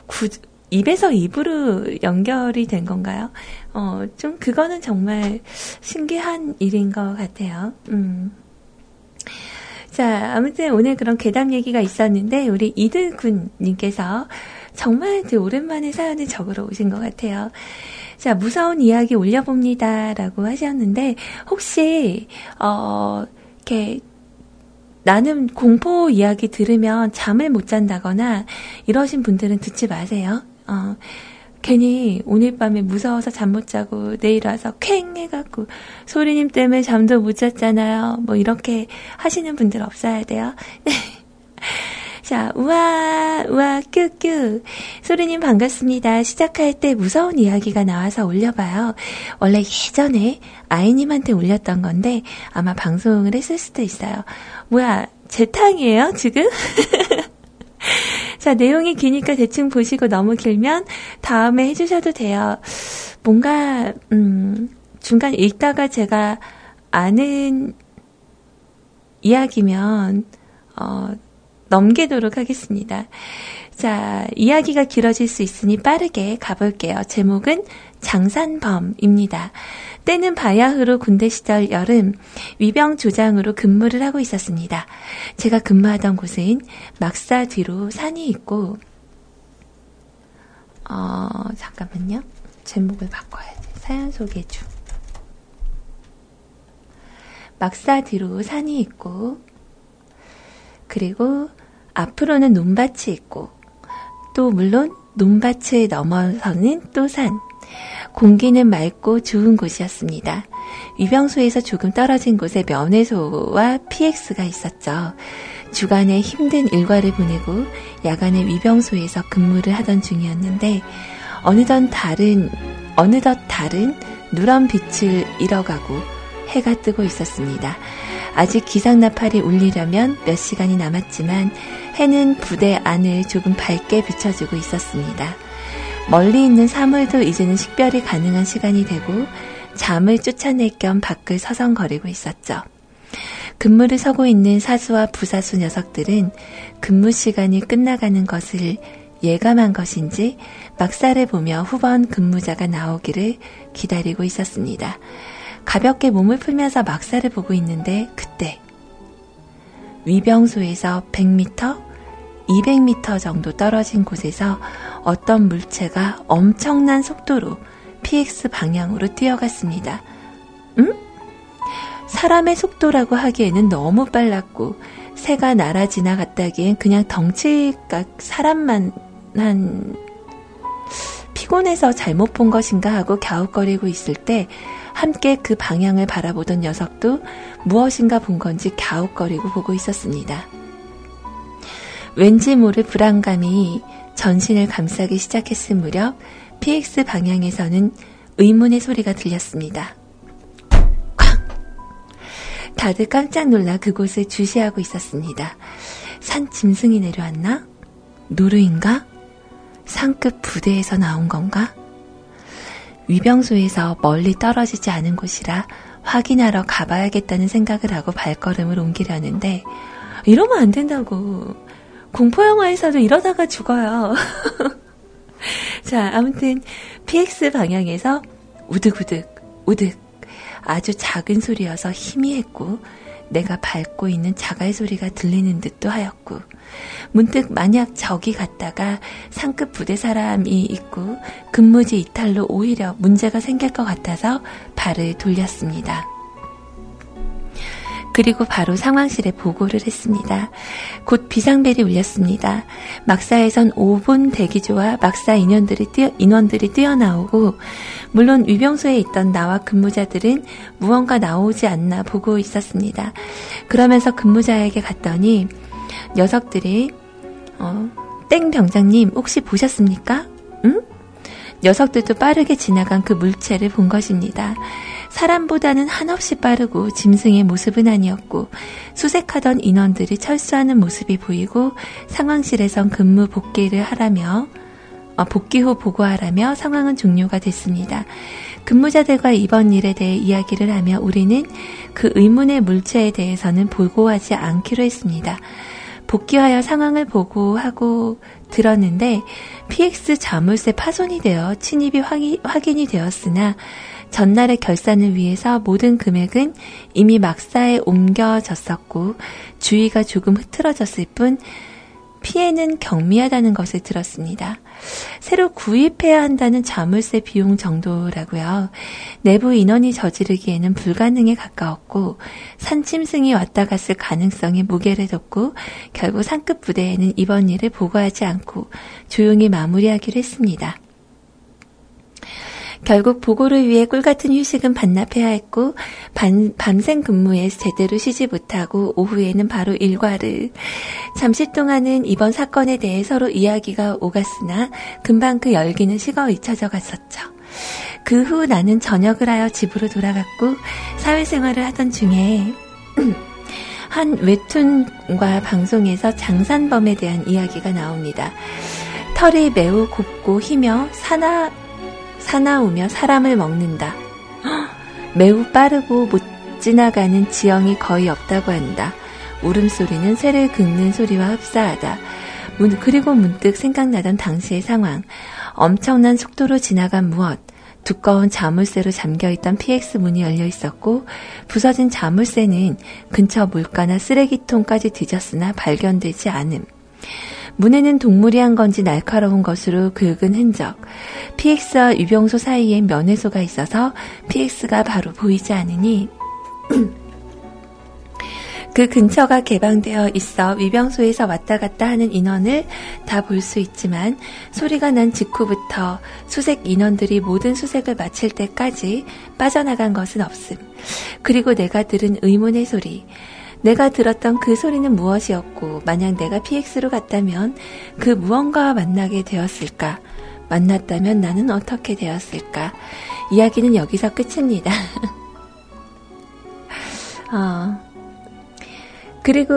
구, 입에서 입으로 연결이 된 건가요? 어, 좀 그거는 정말 신기한 일인 것 같아요. 음. 자, 아무튼 오늘 그런 괴담 얘기가 있었는데, 우리 이들군님께서 정말 되게 오랜만에 사연을 적으러 오신 것 같아요. 자, 무서운 이야기 올려봅니다. 라고 하셨는데, 혹시, 어, 이렇게, 나는 공포 이야기 들으면 잠을 못 잔다거나 이러신 분들은 듣지 마세요. 어, 괜히 오늘 밤에 무서워서 잠 못 자고 내일 와서 쾌행 해갖고 소리님 때문에 잠도 못 잤잖아요. 뭐 이렇게 하시는 분들 없어야 돼요. [laughs] 자, 우와, 우와, 큐큐. 소리님 반갑습니다. 시작할 때 무서운 이야기가 나와서 올려봐요. 원래 예전에 아이님한테 올렸던 건데 아마 방송을 했을 수도 있어요. 뭐야, 제 탕이에요, 지금? [laughs] [laughs] 자, 내용이 기니까 대충 보시고 너무 길면 다음에 해주셔도 돼요. 뭔가, 음, 중간 읽다가 제가 아는 이야기면, 어, 넘기도록 하겠습니다. 자, 이야기가 길어질 수 있으니 빠르게 가볼게요. 제목은 장산범입니다. 때는 바야흐로 군대 시절 여름 위병 조장으로 근무를 하고 있었습니다. 제가 근무하던 곳은 막사 뒤로 산이 있고 어, 잠깐만요. 제목을 바꿔야 돼. 사연 소개 중. 막사 뒤로 산이 있고 그리고 앞으로는 논밭이 있고 또 물론 논밭을 넘어서는 또 산. 공기는 맑고 좋은 곳이었습니다. 위병소에서 조금 떨어진 곳에 면회소와 PX가 있었죠. 주간에 힘든 일과를 보내고 야간에 위병소에서 근무를 하던 중이었는데 어느덧 다른 어느덧 다른 누런 빛을 잃어가고 해가 뜨고 있었습니다. 아직 기상 나팔이 울리려면 몇 시간이 남았지만 해는 부대 안을 조금 밝게 비춰주고 있었습니다. 멀리 있는 사물도 이제는 식별이 가능한 시간이 되고 잠을 쫓아낼 겸 밖을 서성거리고 있었죠. 근무를 서고 있는 사수와 부사수 녀석들은 근무 시간이 끝나가는 것을 예감한 것인지 막사를 보며 후번 근무자가 나오기를 기다리고 있었습니다. 가볍게 몸을 풀면서 막사를 보고 있는데 그때 위병소에서 100m, 200m 정도 떨어진 곳에서 어떤 물체가 엄청난 속도로 PX 방향으로 뛰어갔습니다. 음? 사람의 속도라고 하기에는 너무 빨랐고 새가 날아 지나갔다기엔 그냥 덩치가 사람만 한 피곤해서 잘못 본 것인가 하고 갸웃거리고 있을 때 함께 그 방향을 바라보던 녀석도 무엇인가 본 건지 갸웃거리고 보고 있었습니다. 왠지 모를 불안감이 전신을 감싸기 시작했을 무렵 PX 방향에서는 의문의 소리가 들렸습니다. 쾅! 다들 깜짝 놀라 그곳을 주시하고 있었습니다. 산 짐승이 내려왔나? 노루인가? 상급 부대에서 나온 건가? 위병소에서 멀리 떨어지지 않은 곳이라 확인하러 가봐야겠다는 생각을 하고 발걸음을 옮기려는데 이러면 안 된다고. 공포영화에서도 이러다가 죽어요. [laughs] 자, 아무튼 PX 방향에서 우득우득, 우득 아주 작은 소리여서 희미했고 내가 밟고 있는 자갈 소리가 들리는 듯도 하였고 문득 만약 적이 갔다가 상급 부대 사람이 있고 근무지 이탈로 오히려 문제가 생길 것 같아서 발을 돌렸습니다. 그리고 바로 상황실에 보고를 했습니다. 곧 비상벨이 울렸습니다. 막사에선 5분 대기조와 막사 인원들이 뛰어, 인원들이 뛰어나오고 물론 위병소에 있던 나와 근무자들은 무언가 나오지 않나 보고 있었습니다. 그러면서 근무자에게 갔더니 녀석들이 어, 땡 병장님 혹시 보셨습니까? 응? 녀석들도 빠르게 지나간 그 물체를 본 것입니다. 사람보다는 한없이 빠르고 짐승의 모습은 아니었고 수색하던 인원들이 철수하는 모습이 보이고 상황실에선 근무 복귀를 하라며 어, 복귀 후 보고하라며 상황은 종료가 됐습니다. 근무자들과 이번 일에 대해 이야기를 하며 우리는 그 의문의 물체에 대해서는 보고하지 않기로 했습니다. 복귀하여 상황을 보고하고 들었는데 PX 자물쇠 파손이 되어 침입이 확인, 확인이 되었으나 전날의 결산을 위해서 모든 금액은 이미 막사에 옮겨졌었고 주의가 조금 흐트러졌을 뿐 피해는 경미하다는 것을 들었습니다. 새로 구입해야 한다는 자물쇠 비용 정도라고요. 내부 인원이 저지르기에는 불가능에 가까웠고 산짐승이 왔다 갔을 가능성이 무게를 뒀고 결국 상급 부대에는 이번 일을 보고하지 않고 조용히 마무리하기로 했습니다. 결국 보고를 위해 꿀 같은 휴식은 반납해야 했고 밤, 밤샘 근무에 제대로 쉬지 못하고 오후에는 바로 일과를 잠시 동안은 이번 사건에 대해 서로 이야기가 오갔으나 금방 그 열기는 식어 잊혀져 갔었죠. 그 후 나는 전역을 하여 집으로 돌아갔고 사회생활을 하던 중에 [clears throat] 한 웹툰과 방송에서 장산범에 대한 이야기가 나옵니다. 털이 매우 곱고 희며 사나 사나우며 사람을 먹는다. 매우 빠르고 못 지나가는 지형이 거의 없다고 한다. 울음소리는 새를 긁는 소리와 흡사하다. 문, 그리고 문득 생각나던 당시의 상황. 엄청난 속도로 지나간 무엇. 두꺼운 자물쇠로 잠겨있던 PX 문이 열려 있었고, 부서진 자물쇠는 근처 물가나 쓰레기통까지 뒤졌으나 발견되지 않음. 문에는 동물이 한 건지 날카로운 것으로 긁은 흔적. PX와 유병소 사이에 면회소가 있어서 PX가 바로 보이지 않으니 [clears throat] 그 근처가 개방되어 있어 위병소에서 왔다 갔다 하는 인원을 다 볼 수 있지만 소리가 난 직후부터 수색 인원들이 모든 수색을 마칠 때까지 빠져나간 것은 없음. 그리고 내가 들은 의문의 소리. 내가 들었던 그 소리는 무엇이었고, 만약 내가 PX로 갔다면 그 무언가와 만나게 되었을까? 만났다면 나는 어떻게 되었을까? 이야기는 여기서 끝입니다. [laughs] 어. 그리고,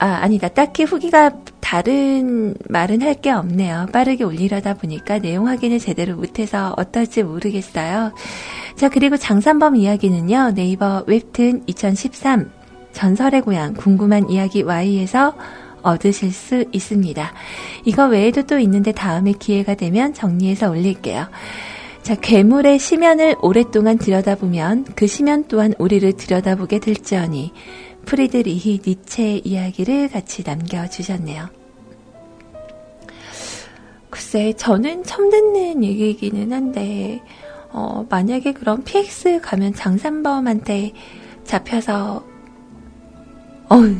아, 아니다. 딱히 후기가 다른 말은 할 게 없네요. 빠르게 올리려다 보니까 내용 확인을 제대로 못해서 어떨지 모르겠어요. 자, 그리고 장산범 이야기는요, 네이버 웹툰 2013 전설의 고향 궁금한 이야기 Y에서 얻으실 수 있습니다. 이거 외에도 또 있는데 다음에 기회가 되면 정리해서 올릴게요. 자, 괴물의 시면을 오랫동안 들여다보면 그 시면 또한 우리를 들여다보게 될지언니 프리드리히 니체의 이야기를 같이 남겨주셨네요. 글쎄, 저는 처음 듣는 얘기이기는 한데, 어, 만약에 그럼 PX 가면 장산범한테 잡혀서, 어우,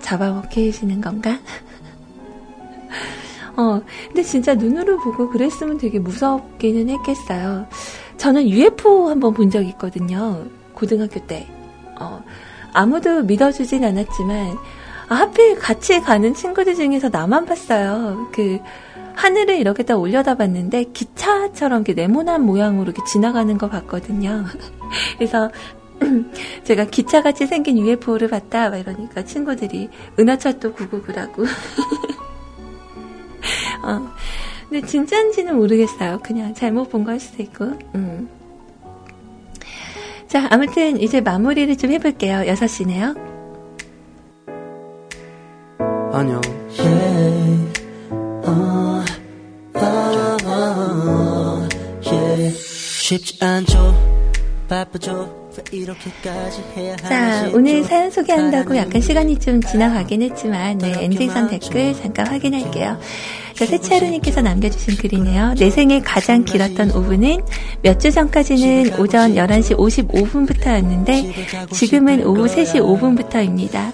잡아먹히시는 건가? [laughs] 어, 근데 진짜 눈으로 보고 그랬으면 되게 무섭기는 했겠어요. 저는 UFO 한번 본 적 있거든요. 고등학교 때. 어, 아무도 믿어주진 않았지만, 아, 하필 같이 가는 친구들 중에서 나만 봤어요. 그, 하늘을 이렇게 딱 올려다 봤는데, 기차처럼 이렇게 네모난 모양으로 이렇게 지나가는 거 봤거든요. [laughs] 그래서, [clears throat] 제가 기차같이 생긴 UFO를 봤다, 막 이러니까 친구들이 은하철도 999라고. [laughs] 어. 근데 진짜인지는 모르겠어요. 그냥 잘못 본 걸 수도 있고. 음. 자, 아무튼 이제 마무리를 좀 해볼게요. 6시네요. 안녕. 쉽지 않죠. 바쁘죠. 자? 오늘 사연 소개한다고 약간 시간이 좀 지나가긴 했지만, 네, 엔딩선 댓글 잠깐 확인할게요. 자, 세차루님께서 남겨주신 글이네요. 내 생에 가장 길었던 5분은 몇주 전까지는 오전 11시 55분부터였는데, 지금은 오후 3시 5분부터입니다.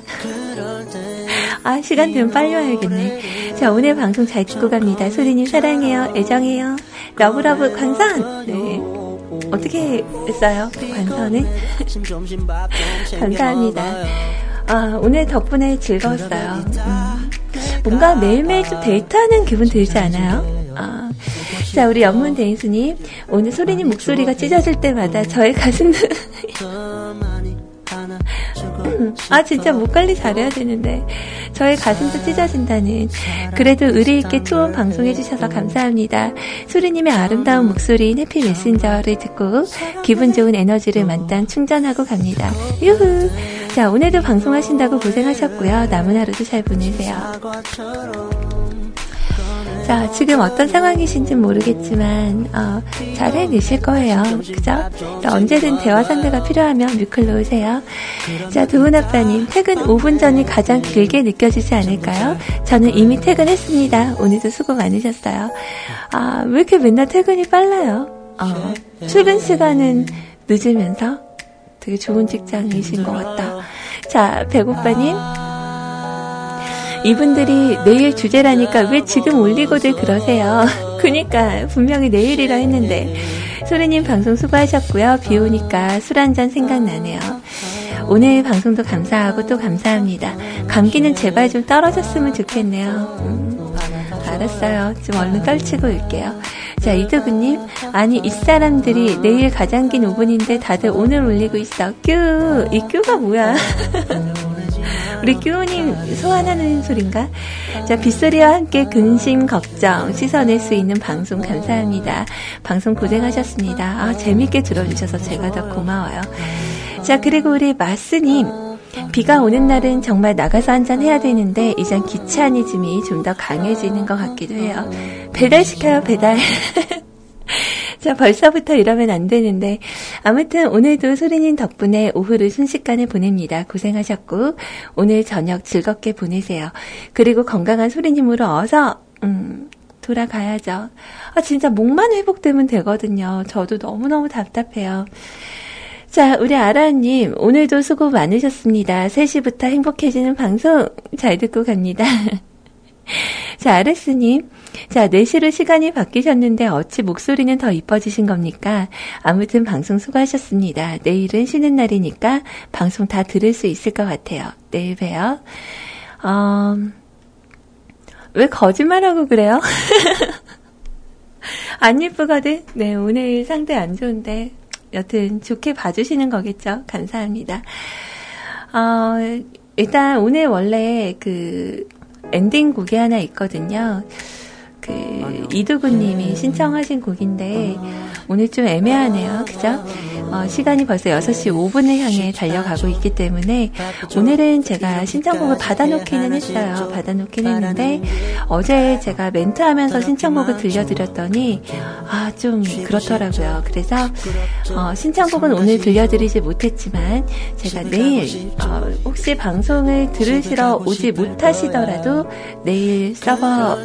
아, 시간 되면 빨리 와야겠네. 자, 오늘 방송 잘 듣고 갑니다. 소리님 사랑해요. 애정해요. love love 광선! 네. 어떻게 했어요? 광선은? 감사합니다. 아, 오늘 덕분에 즐거웠어요. 음, 뭔가 매일매일 좀 데이트하는 기분 들지 않아요? 아, 자, 우리 연문 대인수님. 오늘 소리님 목소리가 찢어질 때마다 저의 가슴은. 아, 진짜 목 관리 잘해야 되는데. 저의 가슴도 찢어진다는. 그래도 의리 있게 투혼 방송해 주셔서 감사합니다. 소리님의 아름다운 목소리인 해피 메신저를 듣고 기분 좋은 에너지를 만땅 충전하고 갑니다. 유후! 자, 오늘도 방송하신다고 고생하셨고요. 남은 하루도 잘 보내세요. 자, 지금 어떤 상황이신지 모르겠지만, 어, 잘 해내실 거예요. 그죠? 언제든 대화 상대가 필요하면 뮤클로 오세요. 자, 두분 아빠님, 퇴근 5분 전이 가장 길게 느껴지지 않을까요? 저는 이미 퇴근했습니다. 오늘도 수고 많으셨어요. 아, 왜 이렇게 맨날 퇴근이 빨라요? 어, 출근 시간은 늦으면서 되게 좋은 직장이신 것 같다. 자, 배고빠님. 이분들이 내일 주제라니까 왜 지금 올리고들 그러세요? [laughs] 그니까 분명히 내일이라 했는데 소리님 방송 수고하셨고요. 비 오니까 술 한 잔 생각나네요. 오늘 방송도 감사하고 또 감사합니다. 감기는 제발 좀 떨어졌으면 좋겠네요. 음, 알았어요. 좀 얼른 떨치고 올게요. 자, 이두구님. 아니, 이 사람들이 내일 가장 긴 5분인데 다들 오늘 올리고 있어. 뀨! 이 뀨가 뭐야? [laughs] 우리 뀨님 소환하는 소린가? 자, 빗소리와 함께 근심, 걱정 씻어낼 수 있는 방송 감사합니다. 방송 고생하셨습니다. 아, 재밌게 들어주셔서 제가 더 고마워요. 자, 그리고 우리 마스님. 비가 오는 날은 정말 나가서 한잔 해야 되는데 이젠 귀차니즘이 좀 더 강해지는 것 같기도 해요. 배달시켜요, 배달. [laughs] 자, 벌써부터 이러면 안 되는데. 아무튼 오늘도 소리님 덕분에 오후를 순식간에 보냅니다. 고생하셨고, 오늘 저녁 즐겁게 보내세요. 그리고 건강한 소리님으로 어서, 음, 돌아가야죠. 아, 진짜 목만 회복되면 되거든요. 저도 너무너무 답답해요. 자, 우리 아라님, 오늘도 수고 많으셨습니다. 3시부터 행복해지는 방송 잘 듣고 갑니다. [laughs] 자, 아레스님. 자, 4시로 시간이 바뀌셨는데 어찌 목소리는 더 이뻐지신 겁니까? 아무튼 방송 수고하셨습니다. 내일은 쉬는 날이니까 방송 다 들을 수 있을 것 같아요. 내일 봬요. 어, 왜 거짓말하고 그래요? [laughs] 안 예쁘거든? 네, 오늘 상대 안 좋은데. 여튼 좋게 봐주시는 거겠죠? 감사합니다. 어, 일단 오늘 원래 그 엔딩 곡이 하나 있거든요. 그 이두구님이 신청하신 곡인데 오늘 좀 애매하네요. 그죠? 어, 시간이 벌써 6시 5분을 향해 달려가고 있기 때문에 오늘은 제가 신청곡을 받아놓기는 했어요. 받아놓긴 했는데 어제 제가 멘트하면서 신청곡을 들려드렸더니 아 좀 그렇더라고요. 그래서 어, 신청곡은 오늘 들려드리지 못했지만 제가 내일 어, 혹시 방송을 들으시러 오지 못하시더라도 내일 서버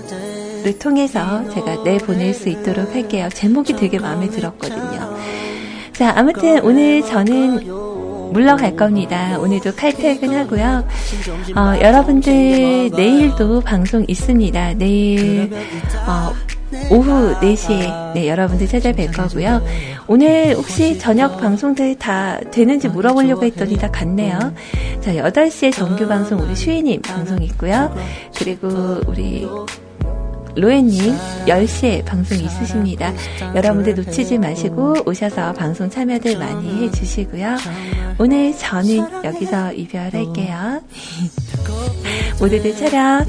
를 통해서 제가 내보낼 수 있도록 할게요. 제목이 되게 마음에 들었거든요. 자, 아무튼 오늘 저는 물러갈 겁니다. 오늘도 칼퇴근 하고요. 어, 여러분들 내일도 방송 있습니다. 내일 어, 오후 4시에 네, 여러분들 찾아뵐 거고요. 오늘 혹시 저녁 방송들 다 되는지 물어보려고 했더니 다 갔네요. 자, 8시에 정규 방송 우리 슈이님 방송 있고요. 그리고 우리 로에님 10시에 방송 있으십니다. 여러분들 놓치지 마시고 오셔서 방송 참여들 많이 해주시고요. 오늘 저는 여기서 이별할게요. [laughs] 모두들 차렷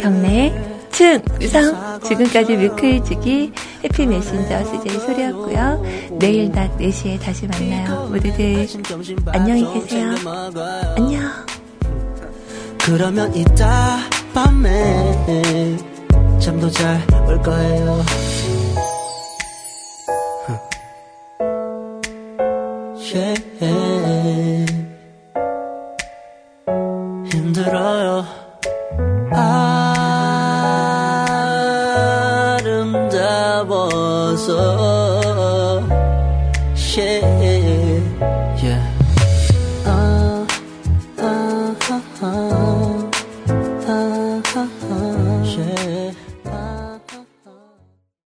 경례 충성 지금까지 뮤클즈기 해피 메신저 CJ 소리였고요. 내일 낮 4시에 다시 만나요. 모두들 안녕히 계세요. 안녕. 그러면 이따 밤에 잠도 잘 올 거예요. Yeah. 힘들어요.